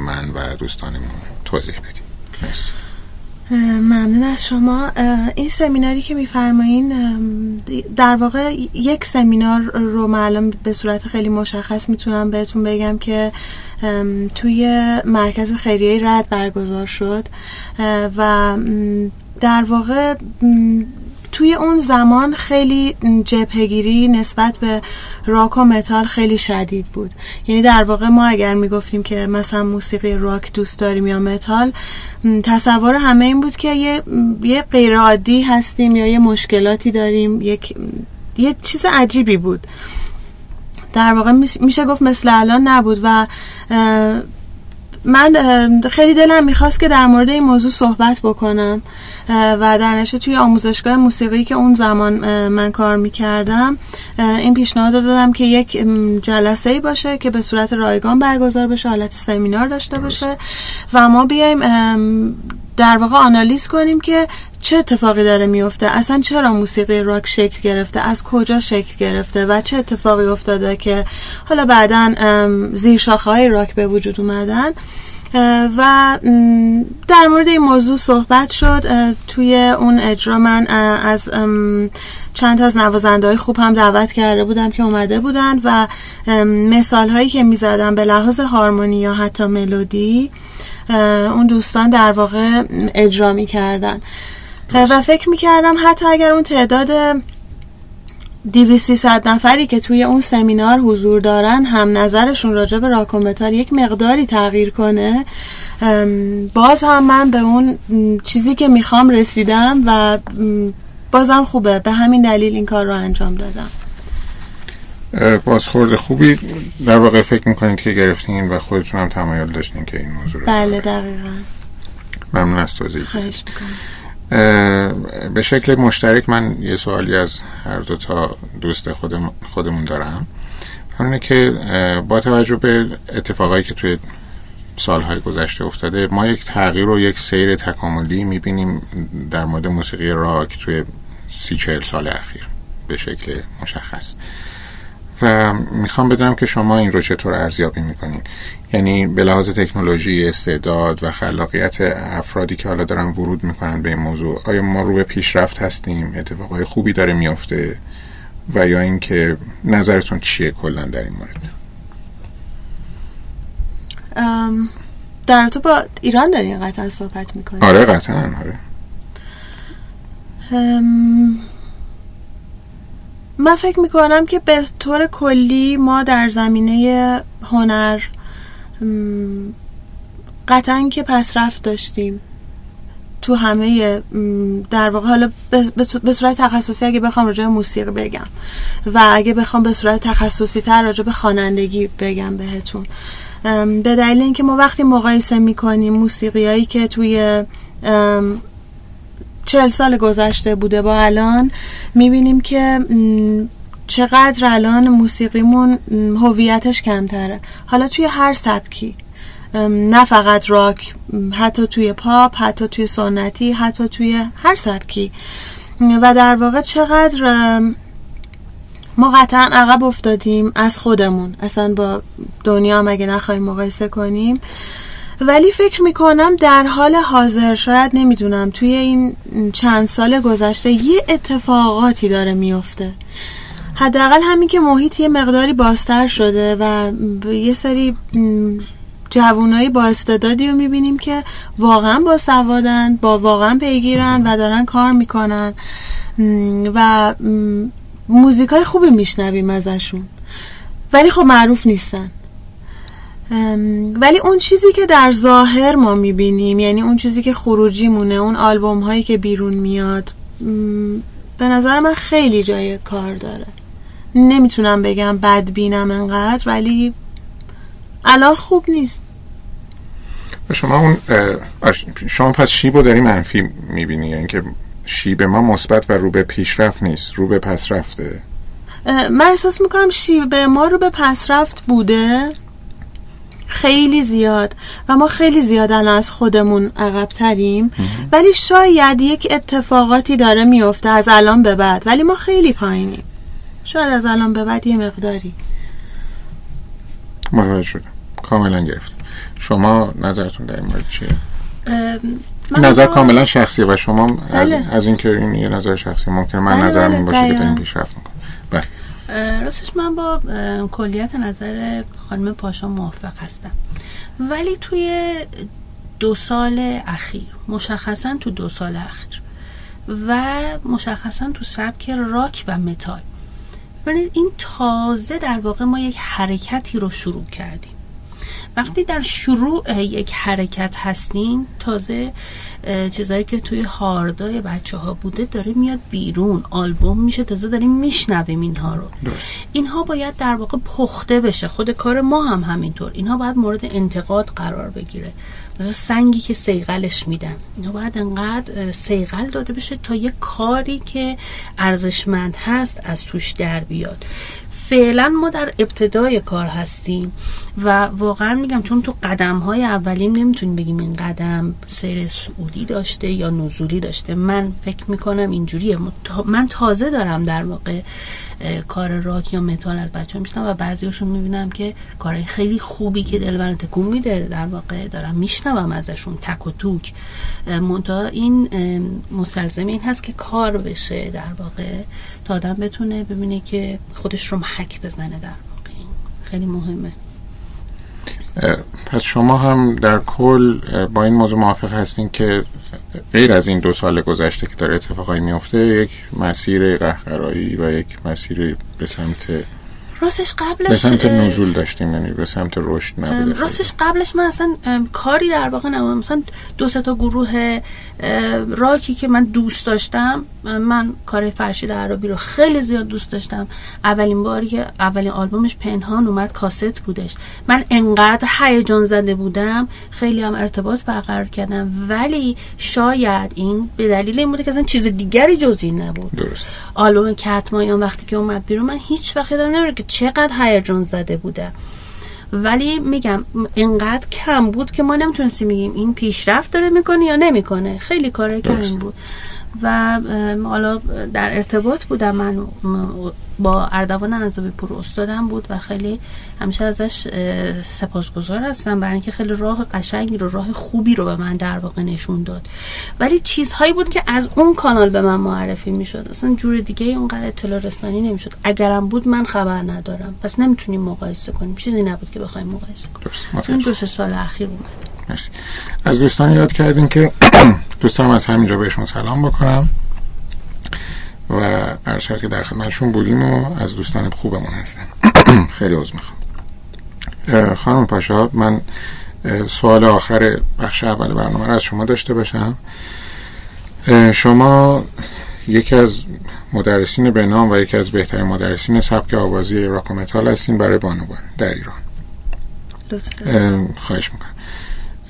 من و دوستانمون توضیح بدید. مرسی. ممنون از شما. این سمیناری که میفرمایین در واقع یک سمینار رو معلوم به صورت خیلی مشخص می‌تونم بهتون بگم که توی مرکز خیریه رد برگزار شد. و در واقع توی اون زمان خیلی جبهگیری نسبت به راک و متال خیلی شدید بود. یعنی در واقع ما اگر می‌گفتیم که مثلا موسیقی راک دوست داریم یا متال تصور همه این بود که یه, یه غیر هستیم یا یه مشکلاتی داریم یک یه چیز عجیبی بود. در واقع میشه گفت مثل الان نبود و من خیلی دلم می‌خواست که در مورد این موضوع صحبت بکنم و در توی آموزشگاه موسیقی که اون زمان من کار می‌کردم این پیشنهاد دادم که یک جلسه ای باشه که به صورت رایگان برگزار بشه حالت سمینار داشته باشه و ما بیایم در واقع آنالیز کنیم که چه اتفاقی داره میفته اصلا چرا موسیقی راک شکل گرفته؟ از کجا شکل گرفته؟ و چه اتفاقی افتاده که حالا بعدا زیر شاخه های راک به وجود اومدن؟ و در مورد این موضوع صحبت شد. توی اون اجرا من از چند از نوازنده های خوب هم دعوت کرده بودم که اومده بودن و مثال هایی که می زدم به لحاظ هارمونی یا حتی ملودی اون دوستان در واقع اجرا می کردن و فکر می کردم حتی اگر اون تعداد دیویستی صد نفری که توی اون سمینار حضور دارن هم نظرشون راجع به راکومتال یک مقداری تغییر کنه باز هم من به اون چیزی که می‌خوام رسیدم و بازم خوبه. به همین دلیل این کار رو انجام دادم. بازخورد خوبی. در واقع فکر می‌کنید که گرفتین و خودتون هم تمایل داشتین که این موضوع رو بله دقیقا. ممنون از توضیح. به شکل مشترک من یه سوالی از هر دو تا دوست خودم خودمون دارم. همینه که با توجه به اتفاقایی که توی سالهای گذشته افتاده ما یک تغییر و یک سیر تکاملی می‌بینیم در مورد موسیقی راک توی سی چهل سال اخیر به شکل مشخص. و می‌خوام بدونم که شما این رو چطور ارزیابی می‌کنین. یعنی به لحاظ تکنولوژی استعداد و خلاقیت افرادی که حالا دارن ورود می‌کنن به این موضوع آیا ما رو به پیشرفت هستیم؟ اتفاقای خوبی داره میافته؟ و یا اینکه نظرتون چیه کلا در این مورد؟ در تو با ایران داری قطعا صحبت می‌کنی آره قطعا آره. من فکر می‌کنم که به طور کلی ما در زمینه هنر قطعا که پسرفت داشتیم. تو همه در واقع حالا به صورت تخصصی اگه بخوام راجع موسیقی بگم و اگه بخوام به صورت تخصصی تر راجع به خوانندگی بگم بهتون. به دلیل اینکه ما وقتی مقایسه می‌کنیم موسیقی هایی که توی چهل سال گذشته بوده با الان می‌بینیم که چقدر الان موسیقیمون هویتش کمتره. حالا توی هر سبکی نه فقط راک حتی توی پاپ حتی توی سنتی حتی توی هر سبکی. و در واقع چقدر ما قطعا عقب افتادیم از خودمون. اصلا با دنیا هم اگه نخواهیم مقایسه کنیم. ولی فکر می‌کنم در حال حاضر شاید نمی‌دونم توی این چند سال گذشته یه اتفاقاتی داره میفته حداقل همین که محیط یه مقداری بازتر شده و یه سری جوانایی با استعدادی رو می‌بینیم که واقعا با سوادن با واقعا پیگیرن و دارن کار می‌کنن. و موزیکای خوبی میشنویم ازشون. ولی خب معروف نیستن. ولی اون چیزی که در ظاهر ما می‌بینیم یعنی اون چیزی که خروجی مونه اون آلبوم هایی که بیرون میاد به نظر من خیلی جای کار داره. نمی‌تونم بگم بد بینم انقدر ولی الان خوب نیست. شما اون شما پس شیب رو داری منفی می‌بینی یعنی که شیب ما مثبت و رو به پیشرفت نیست رو به پس رفته. من احساس می‌کنم شیب ما رو به پسرفت بوده. خیلی زیاد و ما خیلی زیاد از خودمون عقب تریم ولی شاید یک اتفاقاتی داره میفته از الان به بعد. ولی ما خیلی پایینیم. شاید از الان به بعد یه مقداری. متوجه شدم. کاملا گرفت. شما نظرتون در این مورد چیه؟ نظر کاملا شخصیه و شما بله. از, از اینکه این یه نظر شخصی ممکن من بله نظرم این باشه که این پیشرفت می‌کنه بله راستش من با کلیت نظر خانم پاشا موافق هستم. ولی توی دو سال اخیر مشخصا تو دو سال اخیر و مشخصا تو سبک راک و متال. ولی این تازه در واقع ما یک حرکتی رو شروع کردیم. وقتی در شروع یک حرکت هستیم تازه چیزایی که توی هاردای بچه ها بوده داره میاد بیرون. آلبوم میشه تازه داریم میشنویم اینها رو. اینها باید در واقع پخته بشه. خود کار ما هم همینطور. اینها باید مورد انتقاد قرار بگیره. مثلا سنگی که سیغلش میدن. اینا باید انقدر سیغل داده بشه تا یه کاری که ارزشمند هست از توش در بیاد. فعلا ما در ابتدای کار هستیم و واقعا میگم چون تو قدم های اولیم نمی‌تونیم بگیم این قدم سیر سعودی داشته یا نزولی داشته. من فکر می‌کنم اینجوریه. من تازه دارم در واقع کار راک یا متال از بچه میشنم و بعضیاشون می‌بینم که کارهای خیلی خوبی که دل من تکون میده در واقع دارم میشنوم ازشون تک و توک. منتها این مسلزم این هست که کار بشه در واقع تا آدم بتونه ببینه که خودش رو محک بزنه در واقع. خیلی مهمه. پس شما هم در کل با این موضوع موافق هستین که غیر از این دو سال گذشته که داره اتفاقایی میفته یک مسیر قهقرایی و یک مسیر به سمت راستش قبلش به سمت نزول داشتیم یعنی به سمت رشد نبوده راستش قبلش من اصلا کاری در واقع نبودم مثلا دو تا گروه راکی که من دوست داشتم من کار فرشید عربی رو خیلی زیاد دوست داشتم. اولین باری که اولین آلبومش پنهان اومد کاست بودش. من انقدر هیجان زده بودم خیلی هم ارتباط برقرار کردم. ولی شاید این به دلیل این بوده که اصلا چیز دیگری جز این نبود. درست. آلبوم کتمایان وقتی که اومد بیرون من هیچ وقت یادم که چقدر هیجان زده بوده. ولی میگم اینقدر کم بود که ما نمی‌تونستیم میگیم این پیشرفت داره می‌کنه یا نمی‌کنه. خیلی کار کمی بود. و حالا در ارتباط بودم. من با اردوان انزوی پور استادم بود و خیلی همیشه ازش سپاسگزار هستم. برای اینکه خیلی راه قشنگی رو راه خوبی رو به من در واقع نشون داد. ولی چیزهایی بود که از اون کانال به من معرفی می‌شد. اصلا جور دیگه اونقدر اطلاع رسانی نمی‌شد. اگرم بود من خبر ندارم. پس نمی‌تونیم مقایسه کنیم. چیزی نبود که بخوایم مقایسه کنیم. این دو سال اخیر اومد مرسی. از دوستان یاد کردین که دوستان از همینجا بهشون سلام بکنم و ارشد که در خدمتشون بودیم و از دوستان خوبمون هستن. خیلی عوض می‌خوام. خانم پاشا من سوال آخر بخش اول برنامه رو از شما داشته باشم. شما یکی از مدرسین به نام و یکی از بهترین مدرسین سبک آوازی راک متال هستین برای بانوان در ایران. خواهش می‌کنم.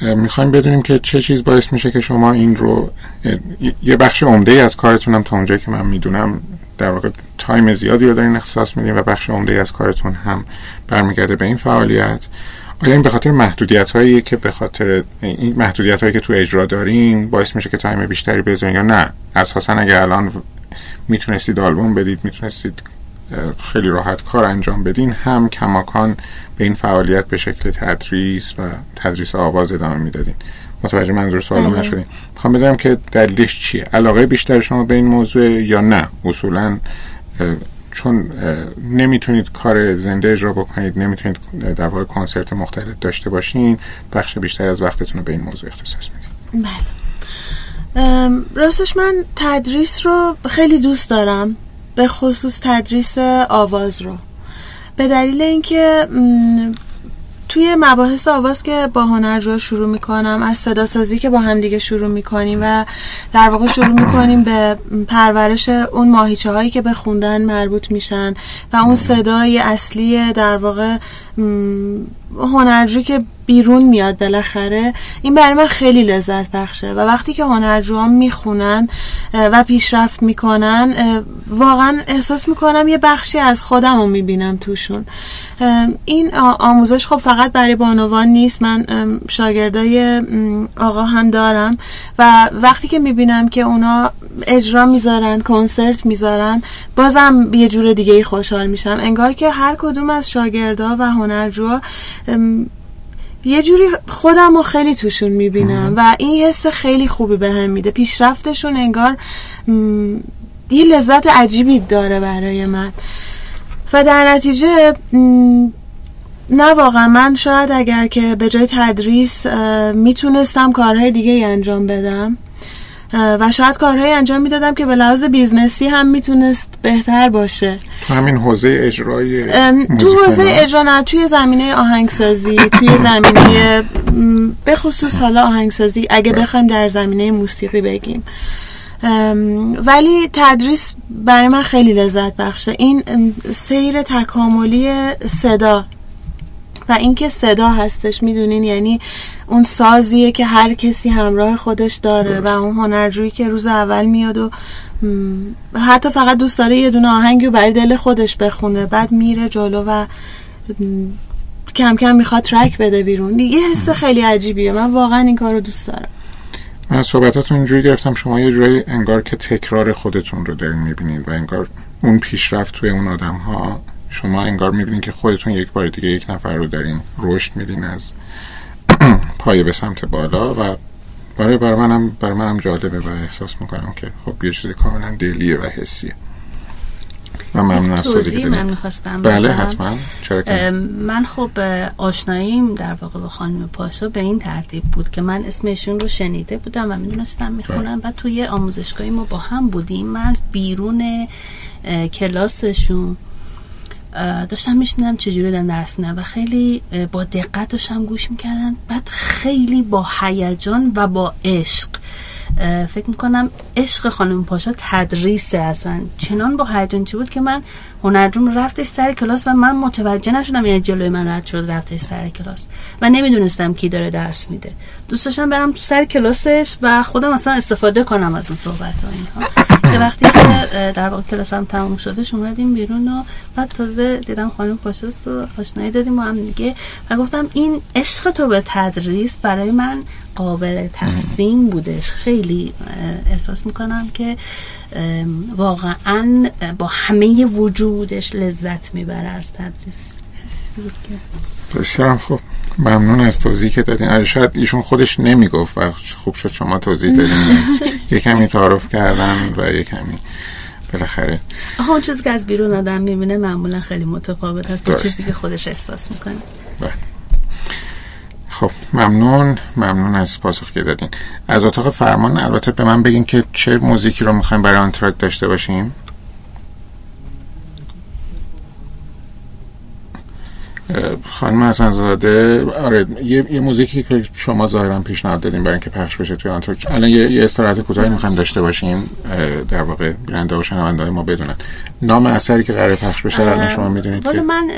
می‌خوایم بدونیم که چه چیز باعث میشه که شما این رو یه بخش عمده ای از کارتونم تا اونجایی که من می‌دونم در واقع time زیادی رو دارین اختصاص میدین و بخش عمده ای از کارتون هم برمیگرده به این فعالیت. آیا این به خاطر محدودیت هایی که به خاطر این محدودیت هایی که تو اجرا دارین باعث میشه که time بیشتری بذارین یا نه؟ اساسا اگر الان می‌تونستید آلبوم بدید می‌تونستید خیلی راحت کار انجام بدین هم کماکان به این فعالیت به شکل تدریس و تدریس آواز ادامه می‌دادین. متوجه منظور سوالم بله. نشدین؟ می‌خوام بدونم که دلیلش چیه؟ علاقه بیشتر شما به این موضوع یا نه؟ اصولا چون نمی‌تونید کار زنده اجرا بکنید نمی‌تونید در واقع کنسرت مختلف داشته باشین بخش بیشتر از وقتتون رو به این موضوع اختصاص می‌دید بله. راستش من تدریس رو خیلی دوست دارم. به خصوص تدریس آواز رو. به دلیل اینکه توی مباحث آواز که با هنرجو شروع می‌کنم از صدا سازی که با هم دیگه شروع می‌کنیم و در واقع شروع می‌کنیم به پرورش اون ماهیچه هایی که به خوندن مربوط میشن و اون صدای اصلی در واقع هنرجو که بیرون میاد بالاخره این برای من خیلی لذت بخشه. و وقتی که هنرجوها می‌خونن و پیشرفت می‌کنن واقعا احساس می‌کنم یه بخشی از خودم رو می‌بینم توشون. این آموزش خب فقط برای بانوان نیست. من شاگردای آقا هم دارم. و وقتی که می‌بینم که اونا اجرا می‌ذارن کنسرت می‌ذارن بازم یه جور دیگه خوشحال میشم. انگار که هر کدوم از شاگردا و هنرجوها یه جوری خودم رو خیلی توشون می‌بینم و این حس خیلی خوبی به هم میده. پیشرفتشون انگار یه لذت عجیبی داره برای من. و در نتیجه نه واقعا من شاید اگر که به جای تدریس می‌تونستم کارهای دیگه انجام بدم. و شاید کارهایی انجام می‌دادم که به لحاظ business ی هم می‌تونست بهتر باشه. تو همین حوزه اجرای تو حوزه اجرا نه توی زمینه آهنگسازی توی زمینه به خصوص حالا آهنگسازی اگه بخوایم در زمینه موسیقی بگیم. ولی تدریس برای من خیلی لذت بخشه. این سیر تکاملی صدا. و اینکه صدا هستش می‌دونین؟ یعنی اون سازیه که هر کسی همراه خودش داره و اون هنرجویی که روز اول میاد و حتی فقط دوست داره یه دونه آهنگی رو برای دل خودش بخونه بعد میره جلو و کم کم می‌خواد ترک بده بیرون. یه حس خیلی عجیبیه. من واقعا این کار رو دوست دارم. من صحبتاتون اینجوری گرفتم شما یه جوری انگار که تکرار خودتون رو دارین می‌بینید و انگار اون پیشرفت توی اون آدم ها شما انگار می‌بینید که خودتون یک بار دیگه یک نفر رو دارین رشد میدین از پایه به سمت بالا و برای بر منم بر منم جالبه و احساس می‌کنم که خب یه چیزی کاملا دلیه و حسیه. و ممنون از توضیح من می‌خواستم بله حتما. چرا من خب آشناییم در واقع با خانم پاشا به این ترتیب بود که من اسمشون رو شنیده بودم و می‌دونستم می‌خونم و توی آموزشگاهی ما با هم بودیم. من از بیرون کلاسشون داشتم میشنیدم چجوری دارن درس میدن و خیلی با دقت داشتم گوش می‌کردن بعد خیلی با هیجان و با عشق فکر می‌کنم عشق خانم پاشا تدریسه اصلا. چنان با هیجان چی بود که من هنرجوم رفتش سر کلاس و من متوجه نشدم یعنی جلوی من رد شد رفتش سر کلاس و نمی‌دونستم کی داره درس میده. دوست داشتم برم سر کلاسش و خودم اصلا استفاده کنم از اون صحبت ها که وقتی که در واقع کلاسم تموم شده اومدیم بیرون و بعد تازه دیدم خانم پاشاست و آشنایی دادیم و هم دیگه. و گفتم این عشق تو به تدریس برای من قابل تحسین بودش. خیلی احساس می‌کنم که واقعا با همه وجودش لذت می‌بره از تدریس. بسیارم خوب. ممنون از توضیحی که دادین. شاید ایشون خودش نمی‌گفت و خوب شد شما توضیح دادین. یه کمی تعارف کردن و یه کمی بالاخره. اون چیزی که از بیرون آدم می‌بینه معمولا خیلی متفاوت هست با چیزی که خودش احساس می‌کنه. بله. خب ممنون. ممنون از پاسخ که دادین. از اتاق فرمان البته به من بگین که چه موزیکی رو می‌خوایم برای آن ترک داشته باشیم؟ خانم حسنزاده آره یه, یه موزیکی که شما ظاهرا پیشنهاد دادیم برای اینکه پخش بشه توی آنتور الان یه, یه استراحت کوتاهی می‌خوایم داشته باشیم در واقع بیننده و شنونده ما بدونن. نام اثری که قرار پخش بشه الان شما می‌دونید که من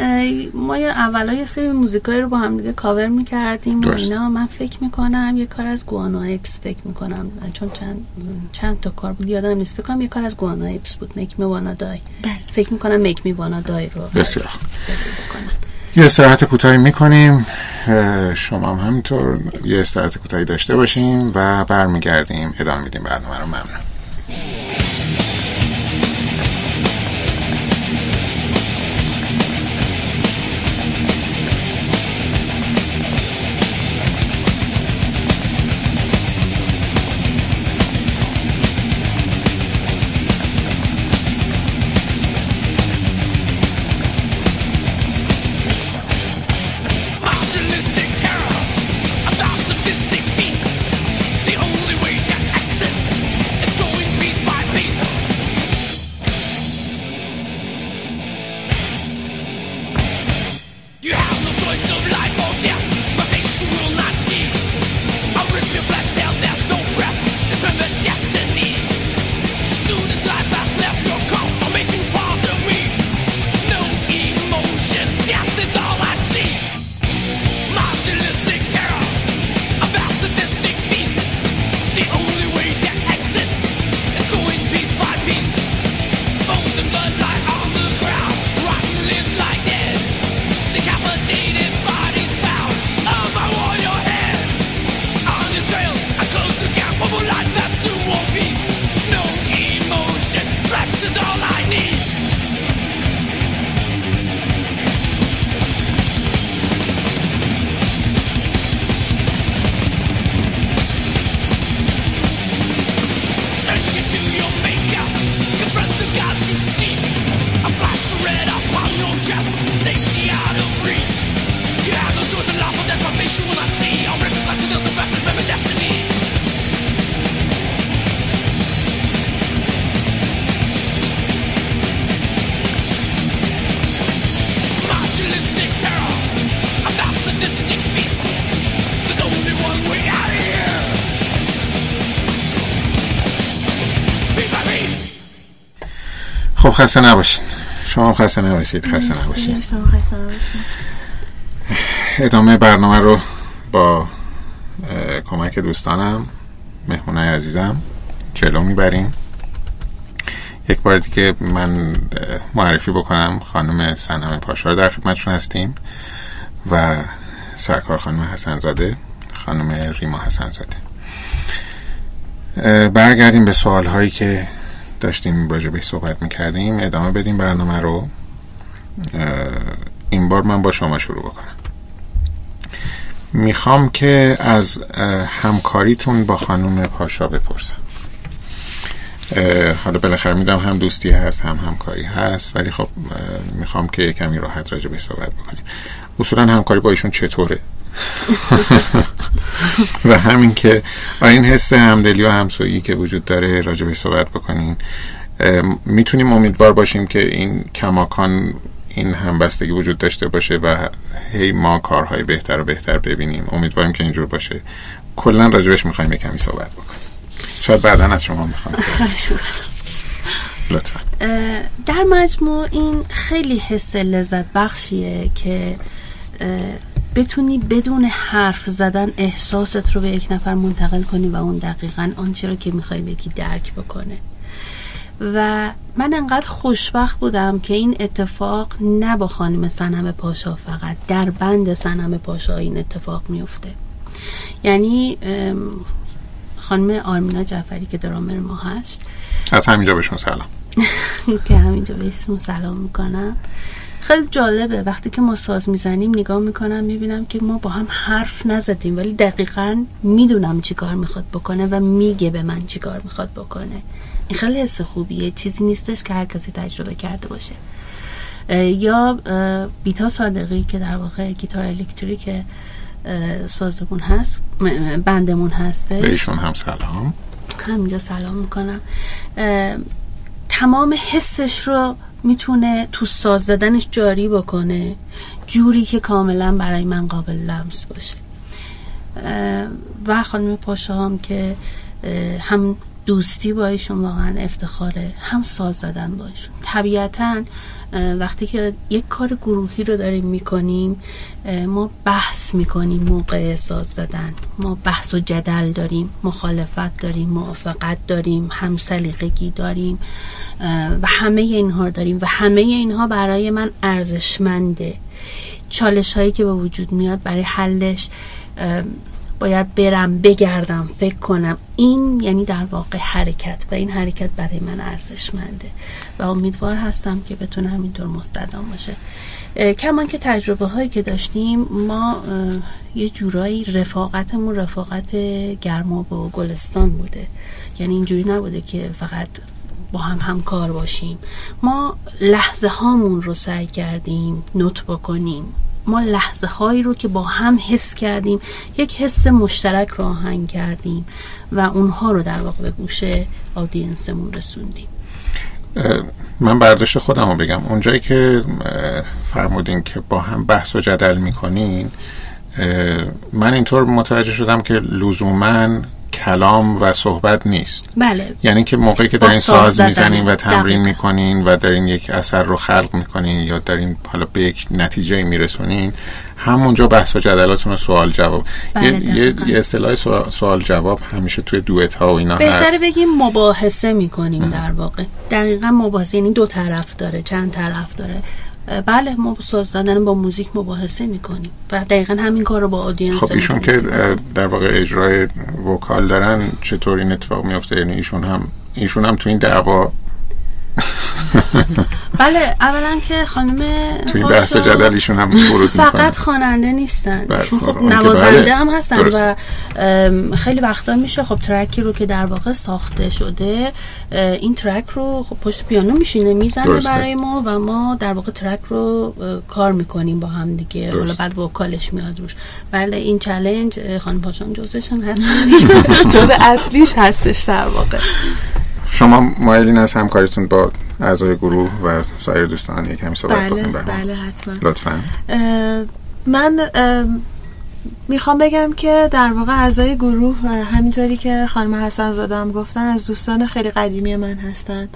ما یه اولا یه سری موزیکایی رو با هم دیگه کاور می‌کردیم و اینا. من فکر می‌کنم یه کار از گوانا اپس فکر می‌کنم. چون چند چند تا کار بود یادم نیست. فکر کنم یه کار از گوانا اپس بود. میک می وانا دای فکر می‌کنم میک می وانا دای رو بسیار. یه استراحت کوتاهی می‌کنیم. شما هم همینطور یه استراحت کوتاهی داشته باشیم و برمیگردیم. ادامه میدیم. برنامه رو ممنون. خب خسته نباشید. شما خسته نباشید خسته نباشید. ادامه برنامه رو با کمک دوستانم مهمونه عزیزم جلو می‌بریم. یک بار دیگه من معرفی بکنم. خانم سنم پاشار در خدمتشون هستیم و سرکار خانم حسنزاده خانم ریما حسنزاده. برگردیم به سوال هایی که داشتیم راجع به صحبت می‌کردیم ادامه بدیم برنامه رو. این بار من با شما شروع بکنم. می‌خوام که از همکاریتون با خانم پاشا بپرسم. حالا بالاخره میدم هم دوستی هست هم همکاری هست ولی خب می‌خوام که کمی راحت راجع به صحبت بکنیم. اصولا همکاری با ایشون چطوره؟ و همین که این حس همدلی و همسویی که وجود داره راجع به صحبت بکنین. می‌تونیم امیدوار باشیم که این کماکان این همبستگی وجود داشته باشه و هی ما کارهای بهتر و بهتر ببینیم. امیدواریم که اینجور باشه. کلا راجبش می‌خوایم یه کمی صحبت بکنیم. شاید بعدا از شما می‌خوام. لطفا. در مجموع این خیلی حس لذت بخشیه که بتونی بدون حرف زدن احساست رو به یک نفر منتقل کنی و اون دقیقا آنچه رو که می‌خوای بگی درک بکنه. و من انقدر خوشبخت بودم که این اتفاق نه با خانم سنم پاشا فقط در بند سنم پاشا این اتفاق میفته یعنی خانم آرمینا جعفری که درامر ما هست. از همینجا بهشون سلام. که همینجا بهشون سلام می‌کنم. خیلی جالبه. وقتی که ما ساز می‌زنیم نگاه می‌کنم می‌بینم که ما با هم حرف نزدیم. ولی دقیقا می‌دونم چی کار می‌خواد بکنه و میگه به من چی کار می‌خواد بکنه. این خیلی حس خوبیه. چیزی نیستش که هر کسی تجربه کرده باشه. یا بیتا صادقی که در واقع گیتار الکتریک سازمون هست بندمون هسته بهشون هم سلام. همینجا سلام می‌کنم. تمام حسش رو می‌تونه تو ساز زدنش جاری بکنه جوری که کاملا برای من قابل لمس باشه. و خانم پاشا هم که هم دوستی با ایشون واقعا افتخاره هم ساز زدن با ایشون. طبیعتا وقتی که یک کار گروهی رو داریم می‌کنیم ما بحث می‌کنیم موقع ساز زدن. ما بحث و جدل داریم مخالفت داریم موافقت داریم هم سلیقگی داریم و همه اینها داریم. و همه اینها برای من ارزشمنده. چالش هایی که به وجود میاد برای حلش باید برم بگردم فکر کنم. این یعنی در واقع حرکت و این حرکت برای من ارزشمنده و امیدوار هستم که بتونه همینطور مستدام باشه. کمان که تجربه هایی که داشتیم ما یه جورایی رفاقتمون رفاقت گرما و گلستان بوده. یعنی اینجوری نبوده که فقط با هم همکار باشیم. ما لحظه هامون رو سعی کردیم نوت بکنیم. ما لحظه هایی رو که با هم حس کردیم یک حس مشترک رو آهنگ کردیم و اونها رو در واقع به گوش آدینسمون رسوندیم. من برداشت خودم رو بگم. اونجایی که فرمودین که با هم بحث و جدل می‌کنین من اینطور متوجه شدم که لزوما کلام و صحبت نیست. بله. یعنی که موقعی که دارین ساز می‌زنین و تمرین می‌کنین و دارین یک اثر رو خلق می‌کنین یا دارین حالا به یک نتیجه میرسونین همونجا بحث و جدلاتون و سوال جواب. بله یه, یه اصطلاح سوال جواب همیشه توی دوئت ها و اینا بهتره هست بگیم مباحثه می‌کنیم در واقع. دقیقا مباحثه یعنی دو طرف داره چند طرف داره. بله ما ساز زدن با موزیک مباحثه می‌کنیم و دقیقا همین کار رو با آدینس خب ایشون که در واقع اجرای وکال دارن چطور این اتفاق میفته یعنی ایشون هم ایشون هم تو این دعوا بله اولا که خانم تو این بحث و هاشا جدل ایشون هم ورود فقط خواننده نیستن بله، چون خب، نوازنده بله. هم هستن درست. و خیلی وقتا میشه خب ترکی رو که در واقع ساخته شده این ترک رو خب پشت پیانو میشینه می‌زنه درسته. برای ما و ما در واقع ترک رو کار می‌کنیم با هم دیگه حالا. بعد وکالش میاد روش بله این چلنج خانم پاشام جزشون هست جز اصلیش هستش در واقع شما مایلین از همکاریتون با اعضای گروه و سایر دوستان یک کمی صحبت بله بکنیم بله حتما. لطفا. اه، من اه، می‌خوام بگم که در واقع اعضای گروه همینطوری که خانم حسن زادم گفتن از دوستان خیلی قدیمی من هستن.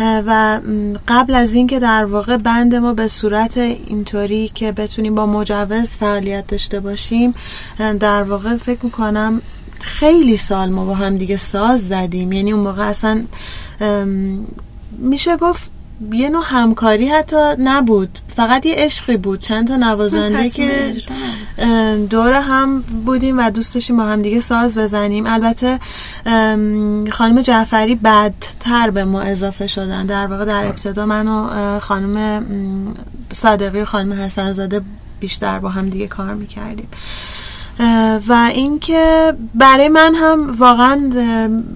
و قبل از اینکه در واقع بند ما به صورت اینطوری که بتونیم با مجوز فعالیت داشته باشیم در واقع فکر می‌کنم خیلی سال ما با هم دیگه ساز زدیم. یعنی اون موقع اصلا میشه گفت یه نوع همکاری حتی نبود. فقط یه عشقی بود. چند تا نوازنده که دور هم بودیم و دوست داشتیم با هم دیگه ساز بزنیم. البته خانم جعفری بعدتر به ما اضافه شدن. در واقع در ابتدا من و خانم صادقی و خانم حسنزاده بیشتر با هم دیگه کار می‌کردیم. و اینکه برای من هم واقعا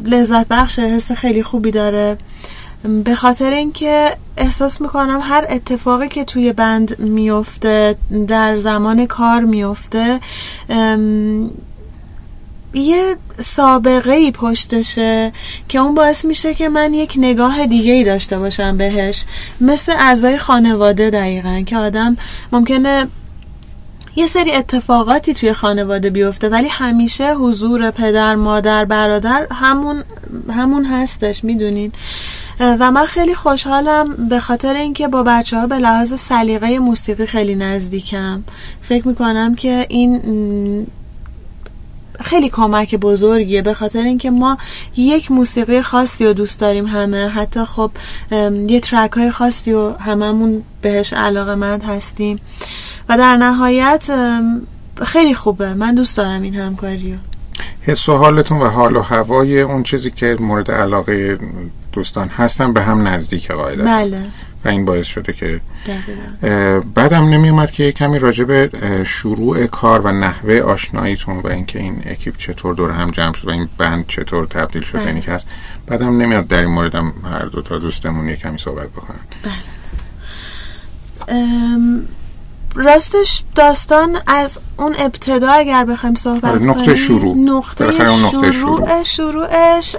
لذت بخش حس خیلی خوبی داره. به خاطر اینکه احساس می‌کنم هر اتفاقی که توی بند میفته در زمان کار میفته یه سابقه ای پشتشه که اون باعث میشه که من یک نگاه دیگه ای داشته باشم بهش. مثل اعضای خانواده دقیقا که آدم ممکنه یه سری اتفاقاتی توی خانواده بیفته ولی همیشه حضور پدر مادر برادر همون همون هستش می‌دونین. و من خیلی خوشحالم به خاطر اینکه با بچه ها به لحاظ سلیقه موسیقی خیلی نزدیکم. فکر می‌کنم که این خیلی کمک بزرگیه به خاطر اینکه ما یک موسیقی خاصی رو دوست داریم همه. حتی خب یه ترک های خاصی رو هممون بهش علاقه مند هستیم. و در نهایت خیلی خوبه. من دوست دارم این همکاری رو. حس و حالتون و حال و هوای اون چیزی که مورد علاقه دوستان هستن به هم نزدیک قاعدتا. بله. و این باعث شده که بعدم نمی اومد که کمی راجع به شروع کار و نحوه آشناییتون و اینکه این اکیپ چطور دور هم جمع شد و این بند چطور تبدیل شد بله. یعنی که هست بعدم نمیاد در این موردم هر دو تا دوستمون یه کمی صحبت بکنن. ام، راستش داستان از اون ابتدا اگر بخوایم صحبت آره، نقطه کنیم شروع. نقطه اون نقطه شروع شروعش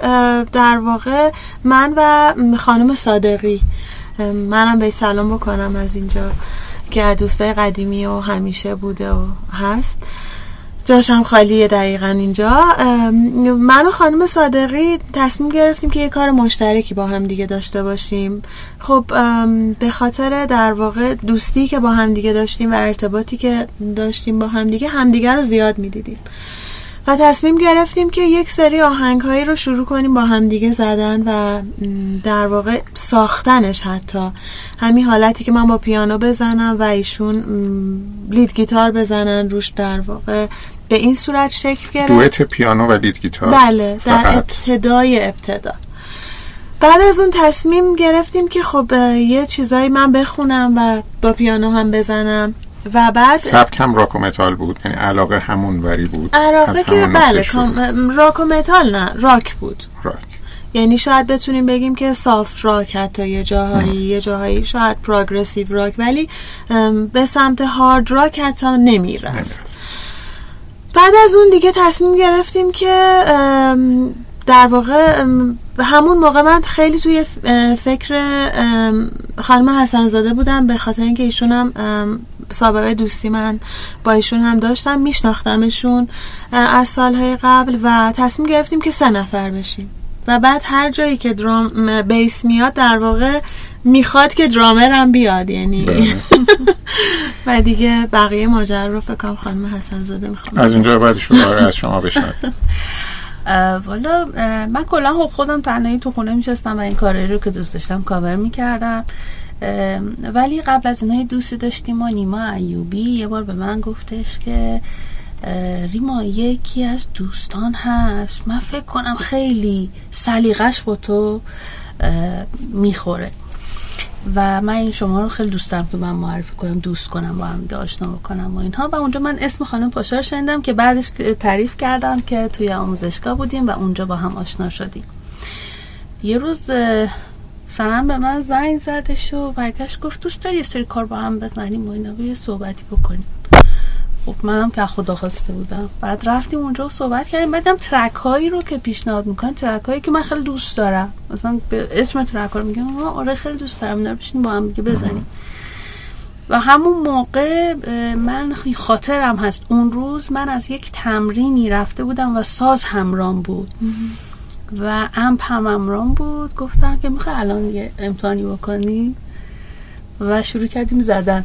در واقع من و خانم صادقی. منم به سلام بکنم از اینجا که دوستای قدیمی و همیشه بوده و هست. جاشم خالیه دقیقا اینجا. من و خانم صادقی تصمیم گرفتیم که یه کار مشترکی با هم دیگه داشته باشیم. خب به خاطر در واقع دوستی که با هم دیگه داشتیم و ارتباطی که داشتیم با هم دیگه همدیگه رو زیاد می‌دیدیم. و تصمیم گرفتیم که یک سری آهنگ هایی رو شروع کنیم با همدیگه زدن و در واقع ساختنش حتی. همین حالتی که من با پیانو بزنم و ایشون لید گیتار بزنن روش در واقع به این صورت شکل گرفت. دویت پیانو و لید گیتار. بله در ابتدای ابتدا. بعد از اون تصمیم گرفتیم که خب یه چیزایی من بخونم و با پیانو هم بزنم. و بعد سبک هم راک و متال بود یعنی علاقه همون وری بود علاقه که بله راک و متال نه راک بود. راک. یعنی شاید بتونیم بگیم که soft rock حتی یه جاهایی یه جاهایی شاید progressive rock ولی به سمت hard rock حتی نمی‌رفت. بعد از اون دیگه تصمیم گرفتیم که در واقع همون موقع من خیلی توی فکر خانم حسنزاده بودم به خاطر اینکه ایشون هم سابقه دوستی من با ایشون هم داشتم میشناختمشون از سالهای قبل و تصمیم گرفتیم که سه نفر بشیم. و بعد هر جایی که درام بیس میاد در واقع می‌خواد که درامر هم بیاد یعنی. بله. و دیگه بقیه ماجرا رو فکر کنم خانم حسن زاده می‌خوام از اینجا بعد از شما بشنویم. والا من کلا خب خودم تنهایی تو خونه میشستم و این کاری رو که دوست داشتم کاور می‌کردم. ولی قبل از اینهای دوستی داشتیم و نیما ایوبی. یه بار به من گفتش که ریما یکی از دوستان هست. من فکر کنم خیلی سلیقش با تو می‌خوره. و من این شما رو خیلی دوست دارم که من معرفی کنم دوست کنم با هم آشنا بکنم و اینها. و اونجا من اسم خانم پاشار شنیدم که بعدش تعریف کردم که توی آموزشگاه بودیم و اونجا با هم آشنا شدیم. یه روز سنم به من زنگ زدش و برگشت گفت دوست داری یه سری کار با هم بزنیم و اینا یه صحبتی بکنیم. خب منم که خدا خواسته بودم. بعد رفتیم اونجا و صحبت کردیم. بعدم ترک هایی رو که پیشنهاد می‌کنن ترک هایی که من خیلی دوست دارم. مثلا به اسم ترک ها رو میگم آره خیلی دوست دارم. اینا بشین با هم دیگه بزنیم. و همون موقع من خاطرم هست. اون روز من از یک تمرینی رفته بودم و ساز همرام بود. و امپ هم همرام بود. گفتم که می‌خوای الان یه امتحانی بکنی؟ و شروع کردیم زدن.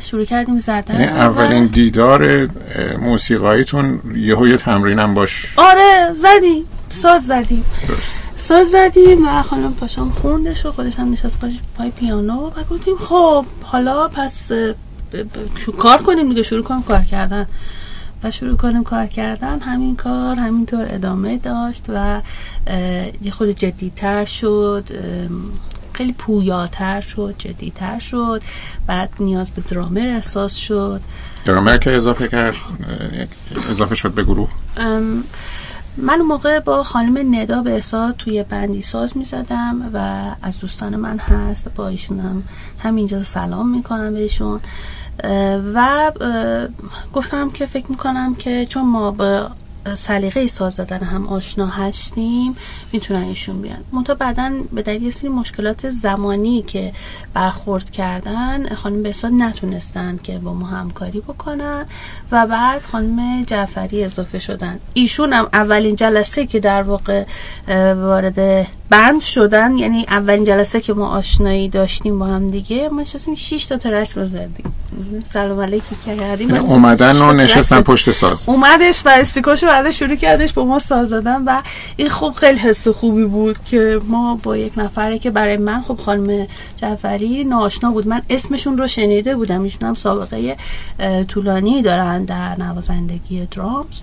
شروع کردیم زدن. یعنی اولین دیدار موسیقاییتون یهو یه تمرینم باش. آره زدیم. ساز زدیم. ساز زدیم و خانم پاشام خوندش و خودش هم نشست پای, پای پیانو و گفتیم خب حالا پس شو کار کنیم دیگه شروع کنیم کار کردن. و شروع کنیم کار کردن. همین کار همینطور ادامه داشت و یه خود جدیتر شد. خیلی پویاتر شد جدیتر شد. بعد نیاز به درامر احساس شد. درامر که اضافه کرد اضافه شد به گروه؟ من اون موقع با خانم ندا به احساس توی بندی ساز می زدم و از دوستان من هست با ایشون هم همینجا سلام می‌کنم بهشون. و گفتم که فکر می‌کنم که چون ما به سلیقه ساز دادن هم آشنا هستیم می‌تونن ایشون بیان. منتها بعدا به دلیل سری مشکلات زمانی که برخورد کردن خانم بهساد نتونستن که با ما همکاری بکنن و بعد خانم جعفری اضافه شدن. ایشون هم اولین جلسه که در واقع وارد بند شدن یعنی اولین جلسه که ما آشنایی داشتیم با هم دیگه ما نشستیم 6 تا ترک رو زدیم. سلام علیکی کردیم. یعنی اومدن و نشستن پشت ساز. اومدش و استیکاشو بعد شروع کردش با ما ساز زدن و این خوب خیلی حس خوبی بود که ما با یک نفره که برای من خب خانم جعفری ناشنا بود. من اسمشون رو شنیده بودم. ایشون هم سابقه طولانی دارن در نوازندگی درامز.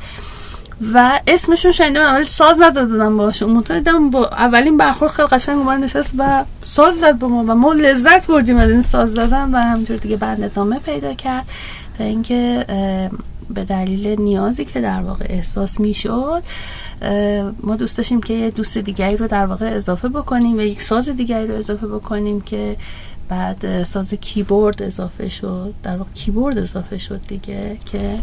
و اسمشون شنیدم ولی ساز ندادم باشون متعدم با اولین برخورد خیلی قشنگ اومد نشست و ساز زد به ما و ما لذت بردیم از این ساز زدن و همینطور دیگه بند ادامه پیدا کرد تا اینکه به دلیل نیازی که در واقع احساس می‌شد ما دوست داشتیم که یه دوست دیگری رو در واقع اضافه بکنیم و یک ساز دیگری رو اضافه بکنیم که بعد ساز کیبورد اضافه شد. در واقع کیبورد اضافه شد دیگه که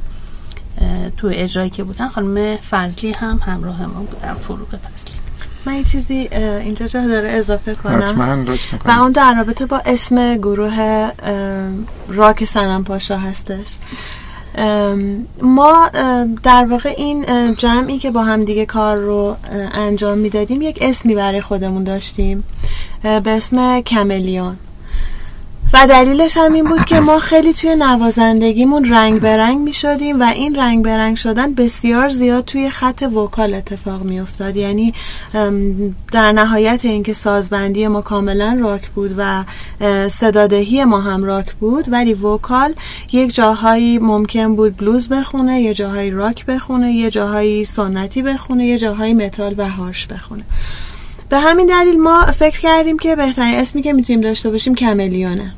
تو اجرایی که بودن خانم فضلی هم همراه ما بودن فروغ فضلی. من یه چیزی اینجا جا داره اضافه کنم. حتما و اون در رابطه با اسم گروه راک سنم پاشا هستش. ما در واقع این جمعی که با هم دیگه کار رو انجام می‌دادیم یک اسمی برای خودمون داشتیم به اسم کملیون. و دلیلش هم این بود که ما خیلی توی نوازندگیمون رنگ به رنگ می شدیم و این رنگ به رنگ شدن بسیار زیاد توی خط وکال اتفاق می افتاد یعنی در نهایت اینکه سازبندی ما کاملا راک بود و صدادهی ما هم راک بود ولی vocal یک جاهایی ممکن بود بلوز بخونه یه جاهایی راک بخونه یه جاهایی سنتی بخونه یه جاهایی متال و harsh بخونه. به همین دلیل ما فکر کردیم که بهترین اسمی که می‌تونیم داشته باشیم Chameleon ه.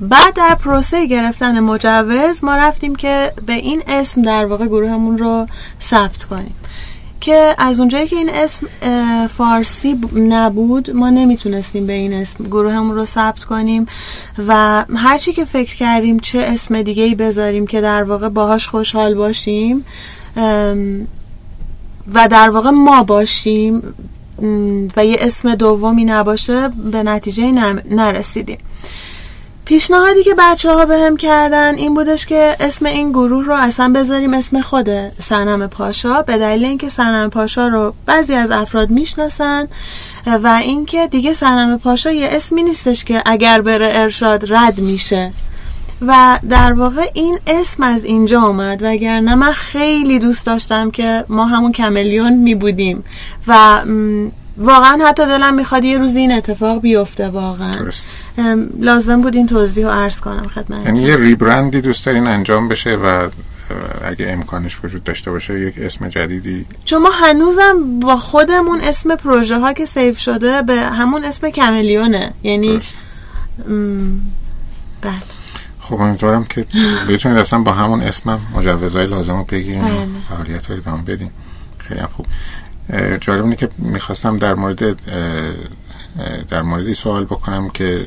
بعد در پروسه گرفتن مجوز ما رفتیم که به این اسم در واقع گروهمون رو ثبت کنیم. که از اونجایی که این اسم فارسی نبود ما نمی‌تونستیم به این اسم گروهمون رو ثبت کنیم و هرچی که فکر کردیم چه اسم دیگه ای بذاریم که در واقع باهاش خوشحال باشیم و در واقع ما باشیم و یه اسم دومی نباشه به نتیجه نرسیدیم. پیشنهادی که بچه ها به هم کردن این بودش که اسم این گروه رو اصلا بذاریم اسم خود سنم پاشا به دلیل اینکه سنم پاشا رو بعضی از افراد می‌شناسن و اینکه دیگه سنم پاشا یه اسمی نیستش که اگر بره ارشاد رد میشه. و در واقع این اسم از اینجا آمد وگرنه من خیلی دوست داشتم که ما همون کملیون می بودیم و واقعا حتی دلم می‌خواد یه روزی این اتفاق بیفته واقعا. لازم بود این توضیح رو عرض کنم خدمت یعنی یه ریبرندی دوست دارین انجام بشه و اگه امکانش وجود داشته باشه یک اسم جدیدی. چون ما هنوزم با خودمون اسم پروژه ها که سیف شده به همون اسم کملیونه. یعنی بله. خب امیدوارم که بتونید اصلا با همون اسمم مجوزهای لازم رو بگیریم و بله. فعالیت های ادامه بدیم خیلی هم خوب. جالب اینه که می‌خواستم در مورد در موردی سوال بکنم که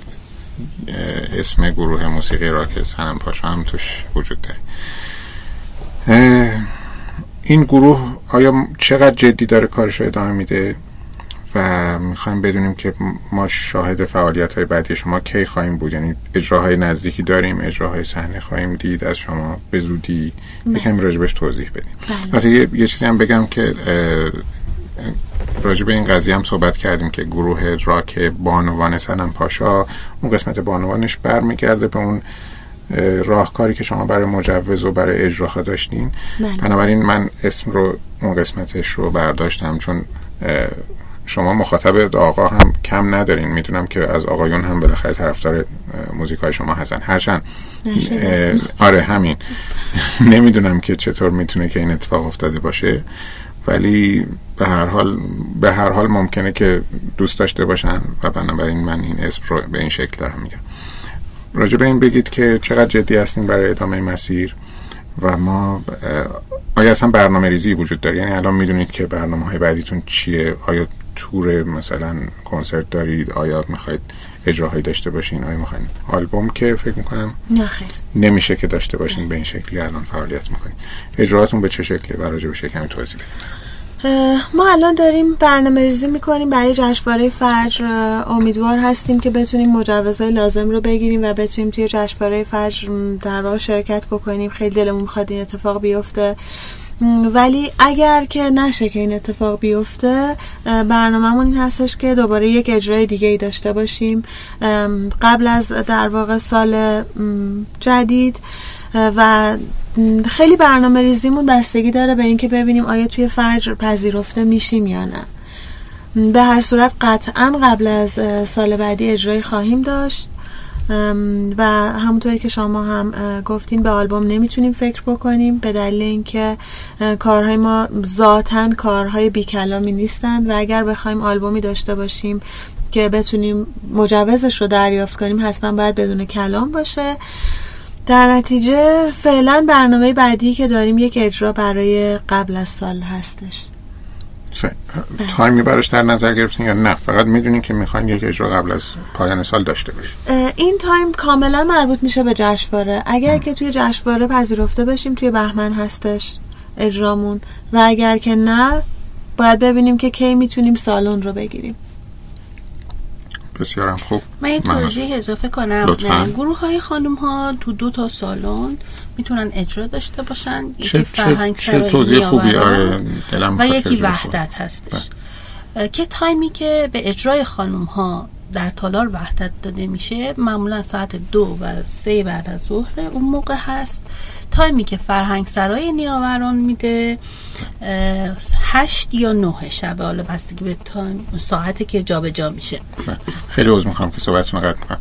اسم گروه موسیقی راک سنم پاشا هم توش وجود داره. این گروه آیا چقدر جدی داره کارش رو ادامه میده؟ و می‌خوایم بدونیم که ما شاهد فعالیت های بعدی شما کی خواهیم بود یعنی اجراهای نزدیکی داریم اجراهای صحنه خواهیم دید از شما به زودی یکم راجبش توضیح بدیم بله. یه،, یه چیزی هم بگم که راجع به این قضیه هم صحبت کردیم که گروه راک بانوان سنم پاشا اون قسمت بانوانش برمیگرده به اون راهکاری که شما برای مجوز و برای اجراها داشتین بله. بنابراین من اسم رو اون قسمتش رو برداشتم چون شما مخاطب آقا هم کم ندارین. می‌دونم که از آقایون هم بالاخره طرفدار موزیک های شما هستن. هرچند آره همین. نمی‌دونم که چطور می‌تونه که این اتفاق افتاده باشه. ولی به هر حال به هر حال ممکنه که دوست داشته باشن و بنابراین من این اسم رو به این شکل دارم میگم. راجع به این بگید که چقدر جدی هستین برای ادامه مسیر و ما آیا اصلا برنامه ریزی وجود داره؟ یعنی الان می‌دونید که برنامه های بعدیتون چیه؟ آیا تور مثلا کنسرت دارید آیا می‌خواید اجراهایی داشته باشین آیا می‌خواین آلبوم که فکر می‌کنم نمیشه که داشته باشین به این شکلی الان فعالیت می‌کنین. اجراهاتون به چه شکلی برای بشه کمی توضیح بدید ما الان داریم برنامه ریزی می‌کنیم. برای جشنواره فجر امیدوار هستیم که بتونیم مجوزهای لازم رو بگیریم و بتونیم توی جشنواره فجر در واقع شرکت بکنیم. خیلی دلمون می‌خواد این اتفاق بیفته. ولی اگر که نشه که این اتفاق بیفته برنامهمون این هستش که دوباره یک اجرای دیگه ای داشته باشیم. قبل از در واقع سال جدید و خیلی برنامه ریزیمون بستگی داره به اینکه ببینیم آیا توی فجر پذیرفته میشیم یا نه. به هر صورت قطعا قبل از سال بعدی اجرای خواهیم داشت. و همونطوری که شما هم گفتیم به آلبوم نمی‌تونیم فکر بکنیم به دلیل اینکه کارهای ما ذاتا کارهای بیکلامی نیستند و اگر بخوایم آلبومی داشته باشیم که بتونیم مجوزش رو دریافت کنیم حتما باید بدون کلام باشه. در نتیجه فعلا برنامه بعدی که داریم یک اجرا برای قبل از سال هستش. تایمی براش در نظر گرفتین یا نه؟ فقط می‌دونین که می‌خواین یک اجرا قبل از پایان سال داشته باشین. این تایم کاملا مربوط میشه به جشنواره. اگر که توی جشنواره پذیرفته بشیم توی بهمن هستش اجرامون. و اگر که نه باید ببینیم که کی می‌تونیم سالن رو بگیریم. بسیارم خوب. من یه توضیح اضافه کنم. گروه های خانم ها تو دو تا سالن می‌تونن اجرا داشته باشن. یکی فرهنگ چه توضیح خوبی؟ آره دلم و یکی وحدت هستش. که تایمی که به اجرای خانم ها در تالار وحدت داده میشه معمولا ساعت دو و سه بعد از ظهر اون موقع هست. تایمی که فرهنگ سرای نیاوران میده هشت یا نه شبه حالا بستگی به تایم ساعتی که جابجا جا میشه خیلی عوض می‌خوام که صحبتتون قطع می‌کنم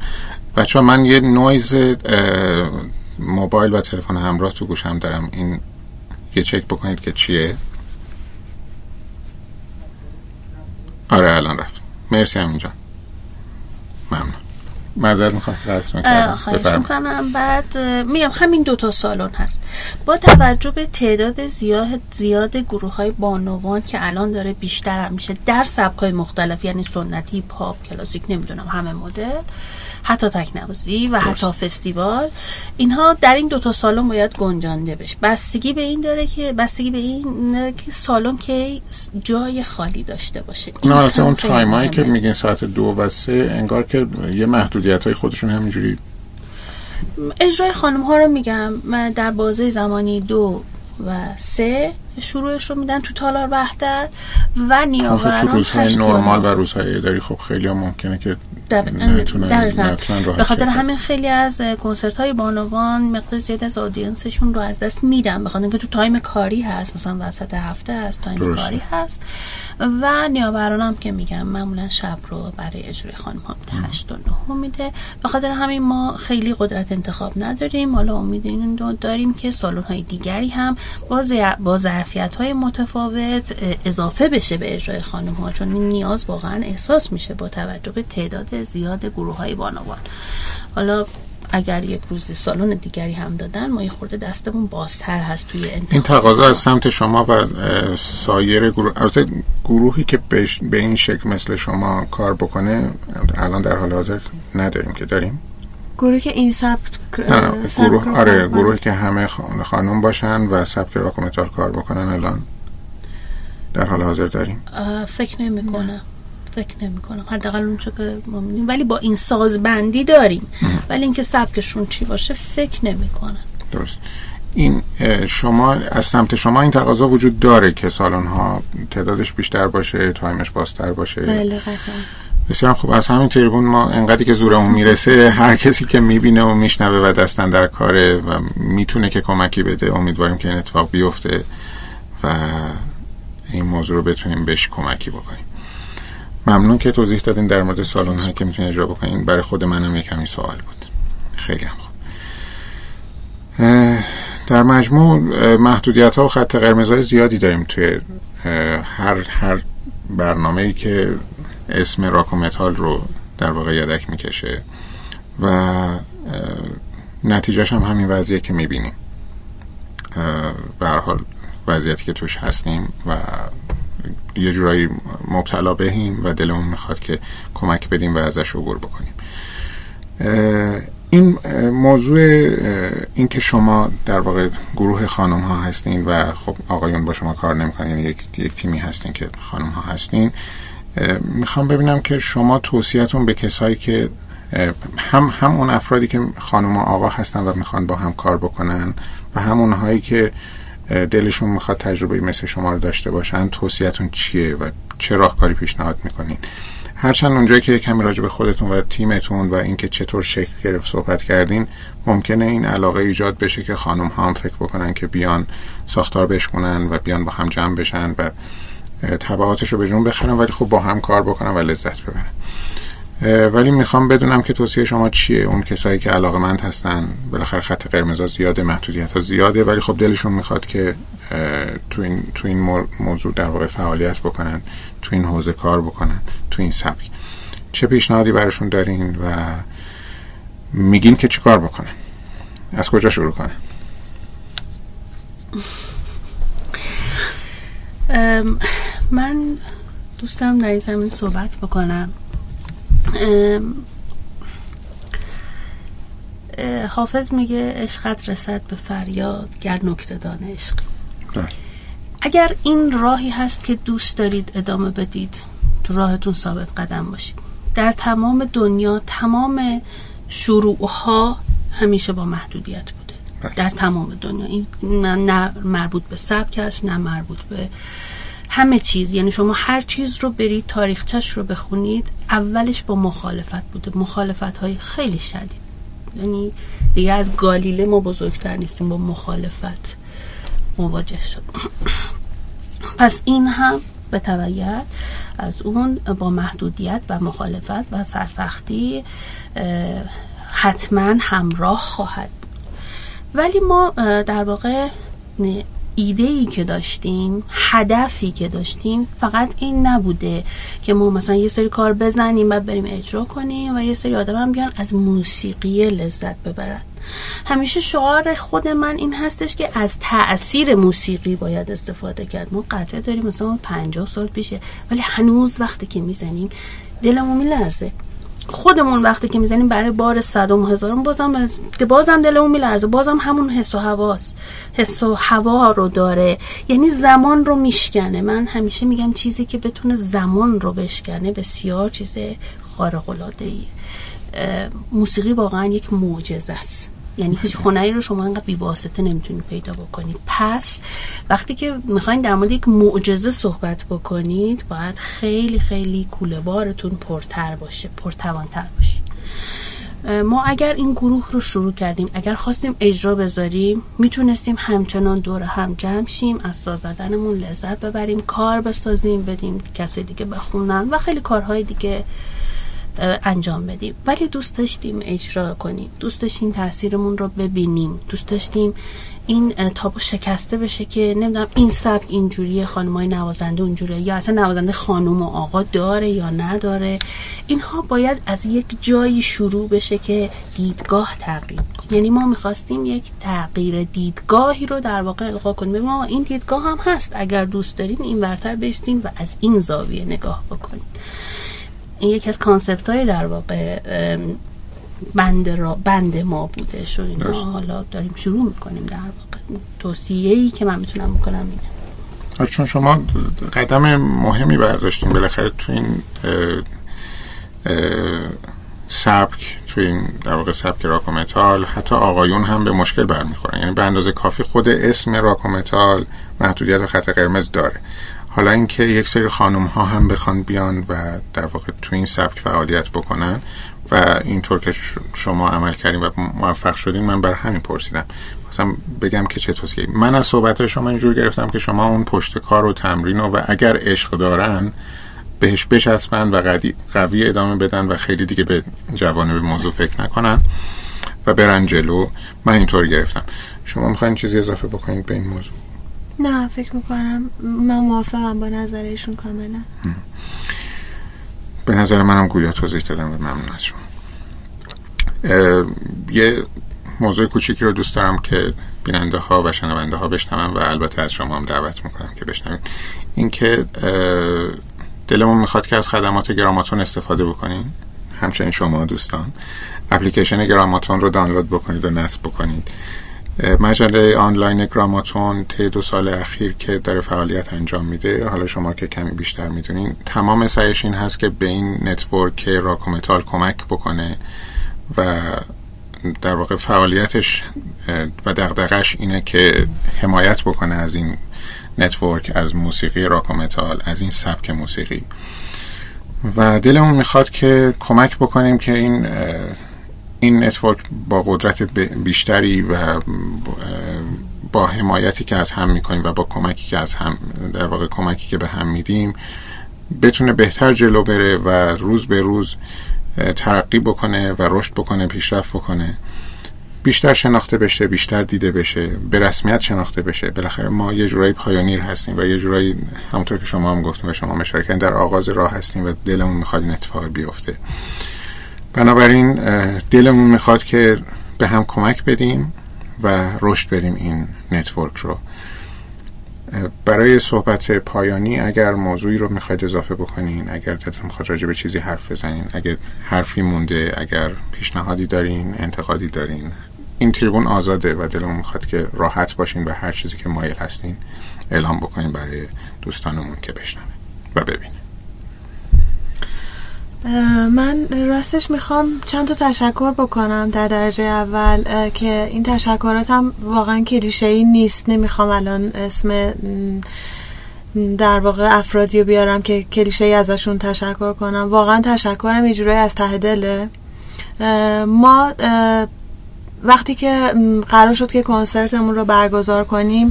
بچه من یه نویز موبایل و تلفن همراه تو گوشم دارم. این یه چک بکنید که چیه؟ آره الان رفت. مرسی همینجا ممنون. معذرت می‌خوام. خواهش می‌کنم. بعد میگم همین دوتا سالن هست. با توجه به تعداد زیاد زیاد گروه های بانوان که الان داره بیشتر هم میشه در سبک های مختلف یعنی سنتی پاپ کلاسیک نمی‌دونم همه مدل. حتی تکنوازی و حتی فستیوال اینها در این دوتا سالن باید گنجانده بشه. بستگی به این داره که بستگی به این که سالن که جای خالی داشته باشه. این البته اون تایمایی که میگین ساعت دو و سه انگار که یه محدودیت های خودشون همینجوری اجرای خانم ها رو میگم. من در بازه زمانی دو و سه شروعش رو میدن تو تالار وحدت و نیاوران تو روزهای نرمال و روزهای اداری خب خیلی هم ممکنه که به خاطر همین خیلی از کنسرت های بانوان مقدار زیاد از audience شون رو از دست میدن به خاطر اینکه تو تایم کاری هست مثلا وسط هفته هست تایم کاری هست. و نیاوران هم که میگم معمولا شب رو برای اجرای خانم ها 8 و 9 میده. به خاطر همین ما خیلی قدرت انتخاب نداریم. حالا امید این داریم که سالن های دیگری هم با, با ظرفیت های متفاوت اضافه بشه به اجرای خانم ها چون نیاز واقعا احساس میشه با توجه به تعداد زیاد گروه های بانوان. حالا اگر یک روز سالن دیگری هم دادن ما یه خورده دستمون بازتر هست توی انتخاب این تقاضا از سمت شما و سایر گروه البته گروهی که به این شکل مثل شما کار بکنه الان در حال حاضر نداریم که داریم. گروهی که این سبت گروه آره گروهی که همه خانم باشن و سبک راک متال کار بکنن الان. در حال حاضر داریم. فکر نمی کنم فکر نمی کنم حداقل اون که ما ولی با این سازبندی داریم. ولی اینکه سبکشون چی باشه فکر نمی کنم درست. این شما از سمت شما این تقاضا وجود داره که سالن ها تعدادش بیشتر باشه تایمش بازتر باشه. بله قطعا. بسیار خوب. از همین تریبون ما انقدری که زورمون می‌رسه هر کسی که می‌بینه و میشنوه و دستن در کاره و می‌تونه که کمکی بده امیدواریم که این اتفاق بیفته و این موضوع رو بتونیم بهش کمکی بکنیم. ممنون که توضیح دادین در مورد سالن هایی که می‌تونید اجرا بکنین. برای خود منم یک کمی سوال بود. خیلی هم خوب. در مجموع محدودیت ها و خط قرمز های زیادی داریم توی هر هر برنامه ای که اسم راک و متال رو در واقع یدک می‌کشه و نتیجهش هم همین وضعیه که می‌بینیم. به حال وضعیتی که توش هستیم و یه جورایی مبتلا بهیم و دلمون می‌خواد که کمک بدیم و ازش عبور بکنیم. این موضوع این که شما در واقع گروه خانم ها هستین و خب آقایون با شما کار نمی‌کنین یعنی یک, یک تیمی هستین که خانم ها هستین می‌خوام ببینم که شما توصیهتون به کسایی که هم هم اون افرادی که خانم و آقا هستن و می‌خوان با هم کار بکنن و هم اونهایی که دلشون می‌خواد تجربه مثل شما رو داشته باشن توصیهتون چیه و چه راهکاری پیشنهاد می‌کنین؟ هرچند اونجایی که کمی راجع به خودتون و تیمتون و اینکه چطور شکل گرفت صحبت کردین ممکنه این علاقه ایجاد بشه که خانم ها هم فکر بکنن که بیان ساختار بشکنن و بیان با هم جمع بشن و طبعاتش رو به جون بخرن ولی خب با هم کار بکنن و لذت ببرن. ولی می‌خوام بدونم که توصیه شما چیه؟ اون کسایی که علاقه مند هستن. بالاخره خط قرمز زیاده محدودیت ها زیاده ولی خب دلشون می‌خواد که تو این, تو این موضوع در واقع فعالیت بکنن تو این حوزه کار بکنن تو این سبک. چه پیشنهادی براشون دارین و میگین که چی کار بکنن؟ از کجا شروع کنن؟ من دوستم در این زمین صحبت بکنم. حافظ میگه عشقت رسد به فریاد گر نکته عشقی بله. اگر این راهی هست که دوست دارید ادامه بدید تو راهتون ثابت قدم باشید در تمام دنیا تمام شروع ها همیشه با محدودیت بوده بله. در تمام دنیا این نه مربوط به سبک است نه مربوط به همه چیز یعنی شما هر چیز رو برید تاریخچش رو بخونید اولش با مخالفت بوده. مخالفت های خیلی شدید. یعنی دیگه از گالیله ما بزرگتر نیستیم با مخالفت مواجه شد پس این هم به تبعیت از اون با محدودیت و مخالفت و سرسختی حتما همراه خواهد بود. ولی ما در واقع ایده ای که داشتیم هدفی که داشتیم فقط این نبوده که ما مثلا یه سری کار بزنیم و بریم اجرا کنیم و یه سری آدم هم بیان از موسیقی لذت ببرن. همیشه شعار خود من این هستش که از تاثیر موسیقی باید استفاده کرد. ما قطعه داریم مثلا 50 سال پیشه ولی هنوز وقتی که می‌زنیم دلمون میلرزه. خودمون وقتی که می‌زنیم برای بار صدم و هزارم بازم بازم دلمون میلرزه. بازم همون حس و هواست حس و هوا رو داره. یعنی زمان رو میشکنه. من همیشه میگم چیزی که بتونه زمان رو بشکنه بسیار چیز خارق العاده موسیقی واقعا یک معجزه است. یعنی هیچ هنری رو شما انقدر بیواسطه نمی‌تونید پیدا بکنید. پس وقتی که می‌خواین در مورد یک معجزه صحبت بکنید باید خیلی خیلی کوله بارتون پرتر باشه پرتوانتر باشه. ما اگر این گروه رو شروع کردیم اگر خواستیم اجرا بذاریم می‌تونستیم همچنان دور هم جمع شیم از ساز زدنمون لذت ببریم کار بسازیم بدیم کسی دیگه بخونن و خیلی کارهای دیگه انجام بدیم. ولی دوست داشتیم اجرا کنیم. دوست داشتیم تاثیرمون رو ببینیم. دوست داشتیم این تابو شکسته بشه که نمی‌دونم این سبک اینجوریه خانمای نوازنده اونجوریه یا اصلا نوازنده خانم و آقا داره یا نداره. اینها باید از یک جایی شروع بشه که دیدگاه تغییر یعنی ما می‌خواستیم یک تغییر دیدگاهی رو در واقع القا کنیم. ببینیم این دیدگاه هم هست. اگر دوست دارین این ورتر بشتین و از این زاویه نگاه بکنید این یکی از concept های در واقع band, را band ما بوده و اینا. حالا داریم شروع می‌کنیم در واقع. توصیه ای که من می‌تونم بکنم اینه. چون شما قدم مهمی برداشتیم بالاخره تو این سبک تو این در واقع سبک راک و متال حتی آقایون هم به مشکل برمیخورن. یعنی به اندازه کافی خود اسم راک و متال محدودیت و خط قرمز داره. حالا اینکه یک سری خانم ها هم بخوان بیان و در واقع تو این سبک فعالیت بکنن و اینطور که شما عمل کردین و موفق شدین من بر همین پرسیدم. مثلا بگم که چه توصیه من از صحبت شما اینجور گرفتم که شما اون پشت کار و تمرین و, اگر عشق دارن بهش بچسبن و قوی ادامه بدن و خیلی دیگه به جوانب موضوع فکر نکنن و برن جلو. من اینطور گرفتم. شما می‌خواین چیزی اضافه بکنید به این موضوع؟ نه فکر می‌کنم من موافقم با نظرشون کاملا. به نظر منم گویا توضیح دادم و ممنون از شما. یه موضوع کوچیکی رو دوست دارم که بیننده ها و شنونده ها بشنون و البته از شما هم دعوت می‌کنم که بشنوید. اینکه دلمون می‌خواد که از خدمات گراماتون استفاده بکنین. همچنین شما دوستان. اپلیکیشن گراماتون رو دانلود بکنید و نصب بکنید. مجله آنلاین گراماتون طی دو سال اخیر که داره فعالیت انجام میده حالا شما که کمی بیشتر می‌دونین تمام سعیش این هست که به این network راک و متال کمک بکنه و در واقع فعالیتش و دغدغش اینه که حمایت بکنه از این network از موسیقی راک و متال از این سبک موسیقی. و دلمون می‌خواد که کمک بکنیم که این این network با قدرت بیشتری و با حمایتی که از هم می‌کنیم و با کمکی که از هم در واقع کمکی که به هم میدیم بتونه بهتر جلو بره و روز به روز ترقی بکنه و رشد بکنه پیشرفت بکنه. بیشتر شناخته بشه بیشتر دیده بشه به رسمیت شناخته بشه. بالاخره ما یه جورایی pioneer هستیم و یه جورایی همونطور که شما هم گفتیم و شما مشارکت در آغاز راه هستیم و دلمون می‌خواد این اتفاق بیفته. بنابراین دلمون می‌خواد که به هم کمک بدیم و رشد بدیم این نتورک رو. برای صحبت پایانی اگر موضوعی رو می‌خواید اضافه بکنین اگر دلتون می‌خواد راجع به چیزی حرف بزنین اگر حرفی مونده اگر پیشنهادی دارین انتقادی دارین این تریبون آزاده و دلمون می‌خواد که راحت باشین و هر چیزی که مایل هستین اعلام بکنیم برای دوستانمون که بشنوه و ببینه. من راستش می‌خوام چند تا تشکر بکنم در درجه اول که این تشکرات هم واقعا کلیشه ای نیست. نمی‌خوام الان اسم در واقع افرادی رو بیارم که کلیشه ای ازشون تشکر کنم. واقعا تشکرم یه از ته دله. ما وقتی که قرار شد که کنسرتمون رو برگزار کنیم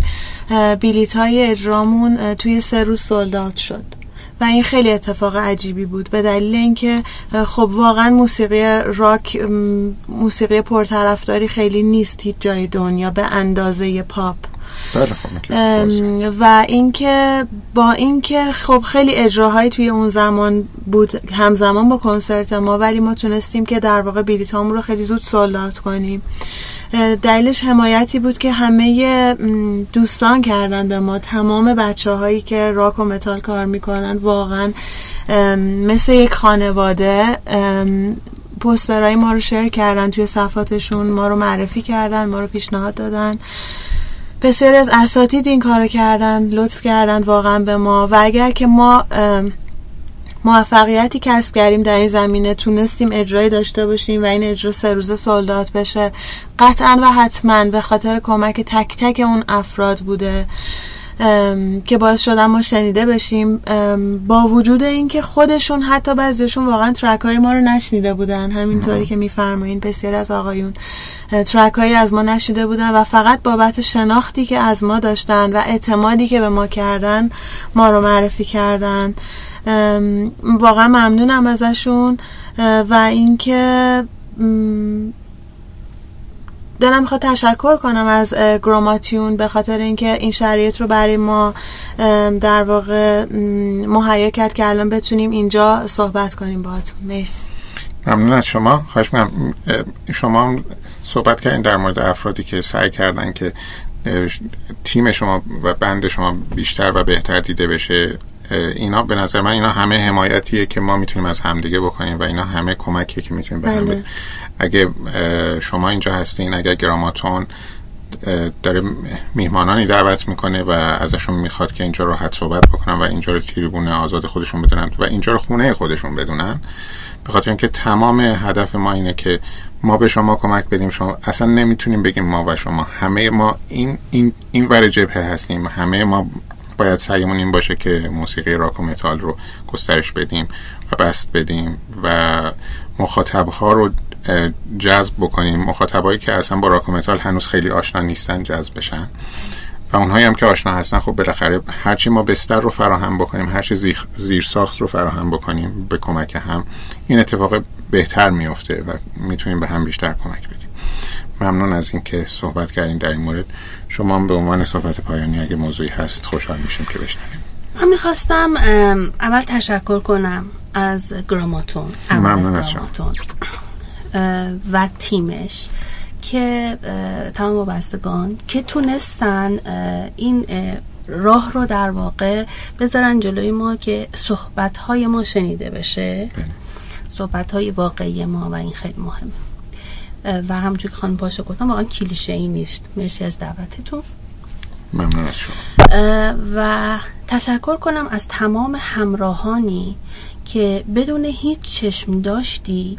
بلیت های اجرامون توی سه روز sold out شد. و این خیلی اتفاق عجیبی بود. به دلیل اینکه خب واقعا موسیقی راک موسیقی پرطرفداری خیلی نیست هیچ جای دنیا به اندازه پاپ. و اینکه با اینکه خب خیلی اجراهایی توی اون زمان بود همزمان با کنسرت ما ولی ما تونستیم که در واقع بلیطامون رو خیلی زود sold out کنیم. دلیلش حمایتی بود که همه دوستان کردن به ما تمام بچه هایی که راک و متال کار می‌کنن واقعا مثل یک خانواده پوسترهای ما رو share کردن توی صفحاتشون ما رو معرفی کردن ما رو پیشنهاد دادن. بسیاری از اساتید این کارو کردن لطف کردن واقعا به ما و اگر که ما موفقیتی کسب کردیم در این زمینه تونستیم اجرایی داشته باشیم و این اجرا سه روزه sold out بشه قطعا و حتما به خاطر کمک تک تک اون افراد بوده. که باعث شدن ما شنیده بشیم. با وجود اینکه خودشون حتی بعضیشون واقعا ترک های ما رو نشنیده بودن. همینطوری که میفرمایین بسیاری از آقایون ترک هایی از ما نشنیده بودن و فقط بابت شناختی که از ما داشتن و اعتمادی که به ما کردن ما رو معرفی کردن. واقعا ممنونم ازشون. و اینکه دلم می‌خواد تشکر کنم از گروماتیون به خاطر اینکه این شرایط رو برای ما در واقع مهیا کرد که الان بتونیم اینجا صحبت کنیم باهاتون. مرسی. ممنون از شما. خواهش می‌کنم شما صحبت کردین در مورد افرادی که سعی کردن که تیم شما و بند شما بیشتر و بهتر دیده بشه اینا به نظر من اینا همه حمایتیه که ما می‌تونیم از همدیگه بکنیم و اینا همه کمکیه که می‌تونیم به هم بله. اگه شما اینجا هستین اگه گراماتون داره میهمانانی دعوت می‌کنه و ازشون می‌خواد که اینجا راحت صحبت بکنن و اینجا رو تریبون آزاد خودشون بدونن و اینجا رو خونه خودشون بدونن به خاطر اینکه تمام هدف ما اینه که ما به شما کمک بدیم. شما اصلا نمی‌تونیم بگیم ما و شما همه ما این این این ور جبهه هستیم. همه ما باید سعیمون این باشه که موسیقی راک و متال رو گسترش بدیم و بسط بدیم و مخاطب ها رو جذب بکنیم. مخاطبایی که اصلا با راک و متال هنوز خیلی آشنا نیستن جذب بشن. و اونهایی هم که آشنا هستن خب بالاخره هرچی ما بستر رو فراهم بکنیم هرچی زیر ساخت رو فراهم بکنیم به کمک هم این اتفاق بهتر میفته و می‌تونیم به هم بیشتر کمک بدیم. ممنون از اینکه صحبت کردین در این مورد. شما به عنوان صحبت پایانی اگه موضوعی هست خوشحال میشیم که بشنویم. من می‌خواستم اول تشکر کنم از گراماتون. ممنون از شما. و تیمش که تمام وابستگان که تونستن این راه رو در واقع بذارن جلوی ما که صحبت های ما شنیده بشه. صحبت های واقعی ما و این خیلی مهمه و همونجور که خانم پاشا گفتم واقعا کلیشه ای نیست. مرسی از دعوتتون. ممنون از شما. و تشکر کنم از تمام همراهانی که بدون هیچ چشم داشتی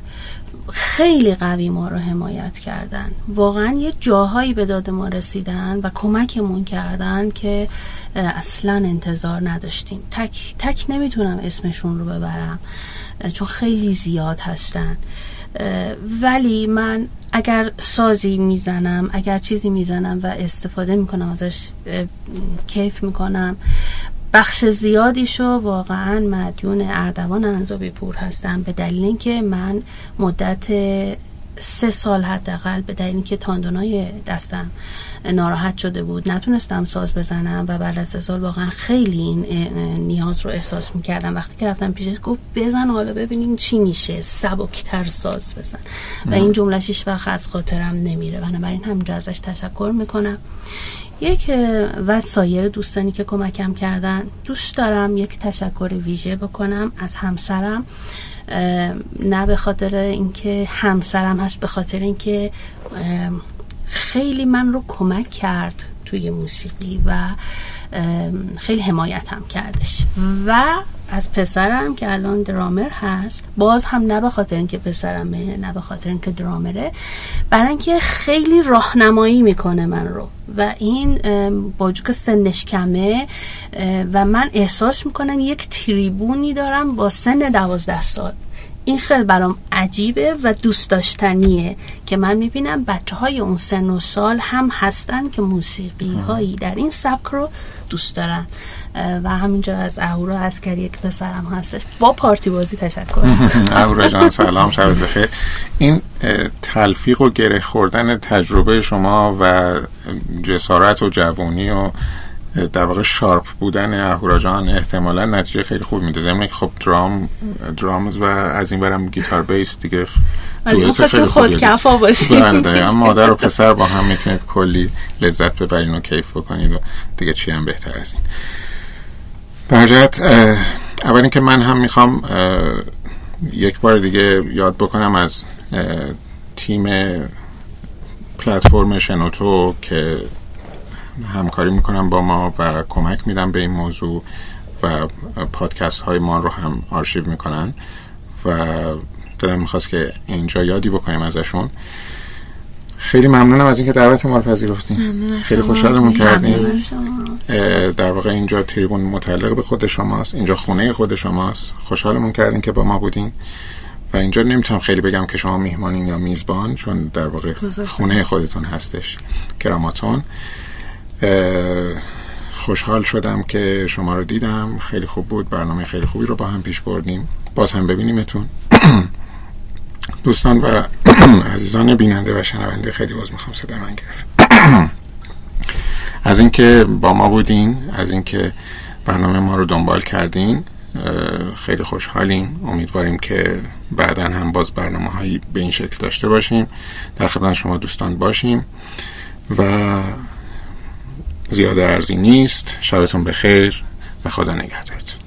خیلی قوی ما رو حمایت کردن. واقعا یه جاهایی به داد ما رسیدن و کمکمون کردن که اصلا انتظار نداشتیم. تک, تک نمی‌تونم اسمشون رو ببرم چون خیلی زیاد هستن. ولی من اگر سازی می‌زنم اگر چیزی می‌زنم و استفاده می‌کنم ازش کیف می‌کنم بخش زیادیشو واقعا مدیون اردوان انزابی پور هستم. به دلیل اینکه من مدت سه سال حداقل به دلیل اینکه تاندونای دستم ناراحت شده بود نتونستم ساز بزنم و بعد از سه سال واقعا خیلی این نیاز رو احساس می‌کردم. وقتی که رفتم پیشش گفت بزن حالا ببینیم چی میشه سبکتر ساز بزن. و این جملهش هیچ وقت از خاطرم نمیره. بنابراین همینجا ازش تشکر می‌کنم. یک و سایر دوستانی که کمکم کردن. دوست دارم یک تشکر ویژه بکنم از همسرم. نه به خاطر اینکه همسرم هست به خاطر اینکه خیلی من رو کمک کرد توی موسیقی و خیلی حمایتم کردش. و از پسرم که الان درامر هست باز هم نه به خاطر اینکه پسرمه نه به خاطر اینکه درامره برای اینکه خیلی راهنمایی می‌کنه من رو. و این با که سنش کمه و من احساس می‌کنم یک تریبونی دارم با سن دوازده سال. این خیلی برام عجیبه و دوست داشتنیه که من می‌بینم بچه های اون سن و سال هم هستن که موسیقی هایی در این سبک رو دوست دارن. و همینجا از اهورا اسکری یک پسرم هستش. با پارتی بازی تشکر. اهورا جان سلام شبت بخیر. این تلفیق و گره خوردن تجربه شما و جسارت و جوانی و در واقع شارپ بودن اهورا جان احتمالا نتیجه خیلی خوب میده. زمین که خب درام درامز و از این برم گیتار بیس دیگه دویت خیلی خود کفا باشید بله مادر و پسر با هم می‌تونید کلی لذت ببرین و کیف بکنید و دیگه چی هم بهتر از این. برجت اول اینکه من هم می‌خوام یک بار دیگه یاد بکنم از تیم پلتفرم شنوتو که همکاری می‌کنم با ما و کمک میدم به این موضوع و پادکست های ما رو هم آرشیو می‌کنن و دلم می‌خواست که اینجا یادی بکنیم ازشون. خیلی ممنونم از اینکه دعوت ما رو پذیرفتین خیلی خوشحالمون کردیم. در واقع اینجا تریبون متعلق به خود شماست. اینجا خونه خود شماست. خوشحالمون کردین که با ما بودین. و اینجا نمی‌تونم خیلی بگم که شما میهمانین یا میزبان چون در واقع خونه خودتون هستش. کراماتون. خوشحال شدم که شما رو دیدم. خیلی خوب بود. برنامه خیلی خوبی رو با هم پیش بردیم. باز هم ببینیمتون. دوستان و عزیزان بیننده و شنونده خیلی باز می‌خوام صدا من گرفت. از اینکه با ما بودین از اینکه برنامه ما رو دنبال کردین خیلی خوشحالیم. امیدواریم که بعدا هم باز برنامه هایی به این شکل داشته باشیم. در خدمت شما دوستان باشیم و زیاده ارزی نیست. شبتون بخیر و خدا نگهدارتون.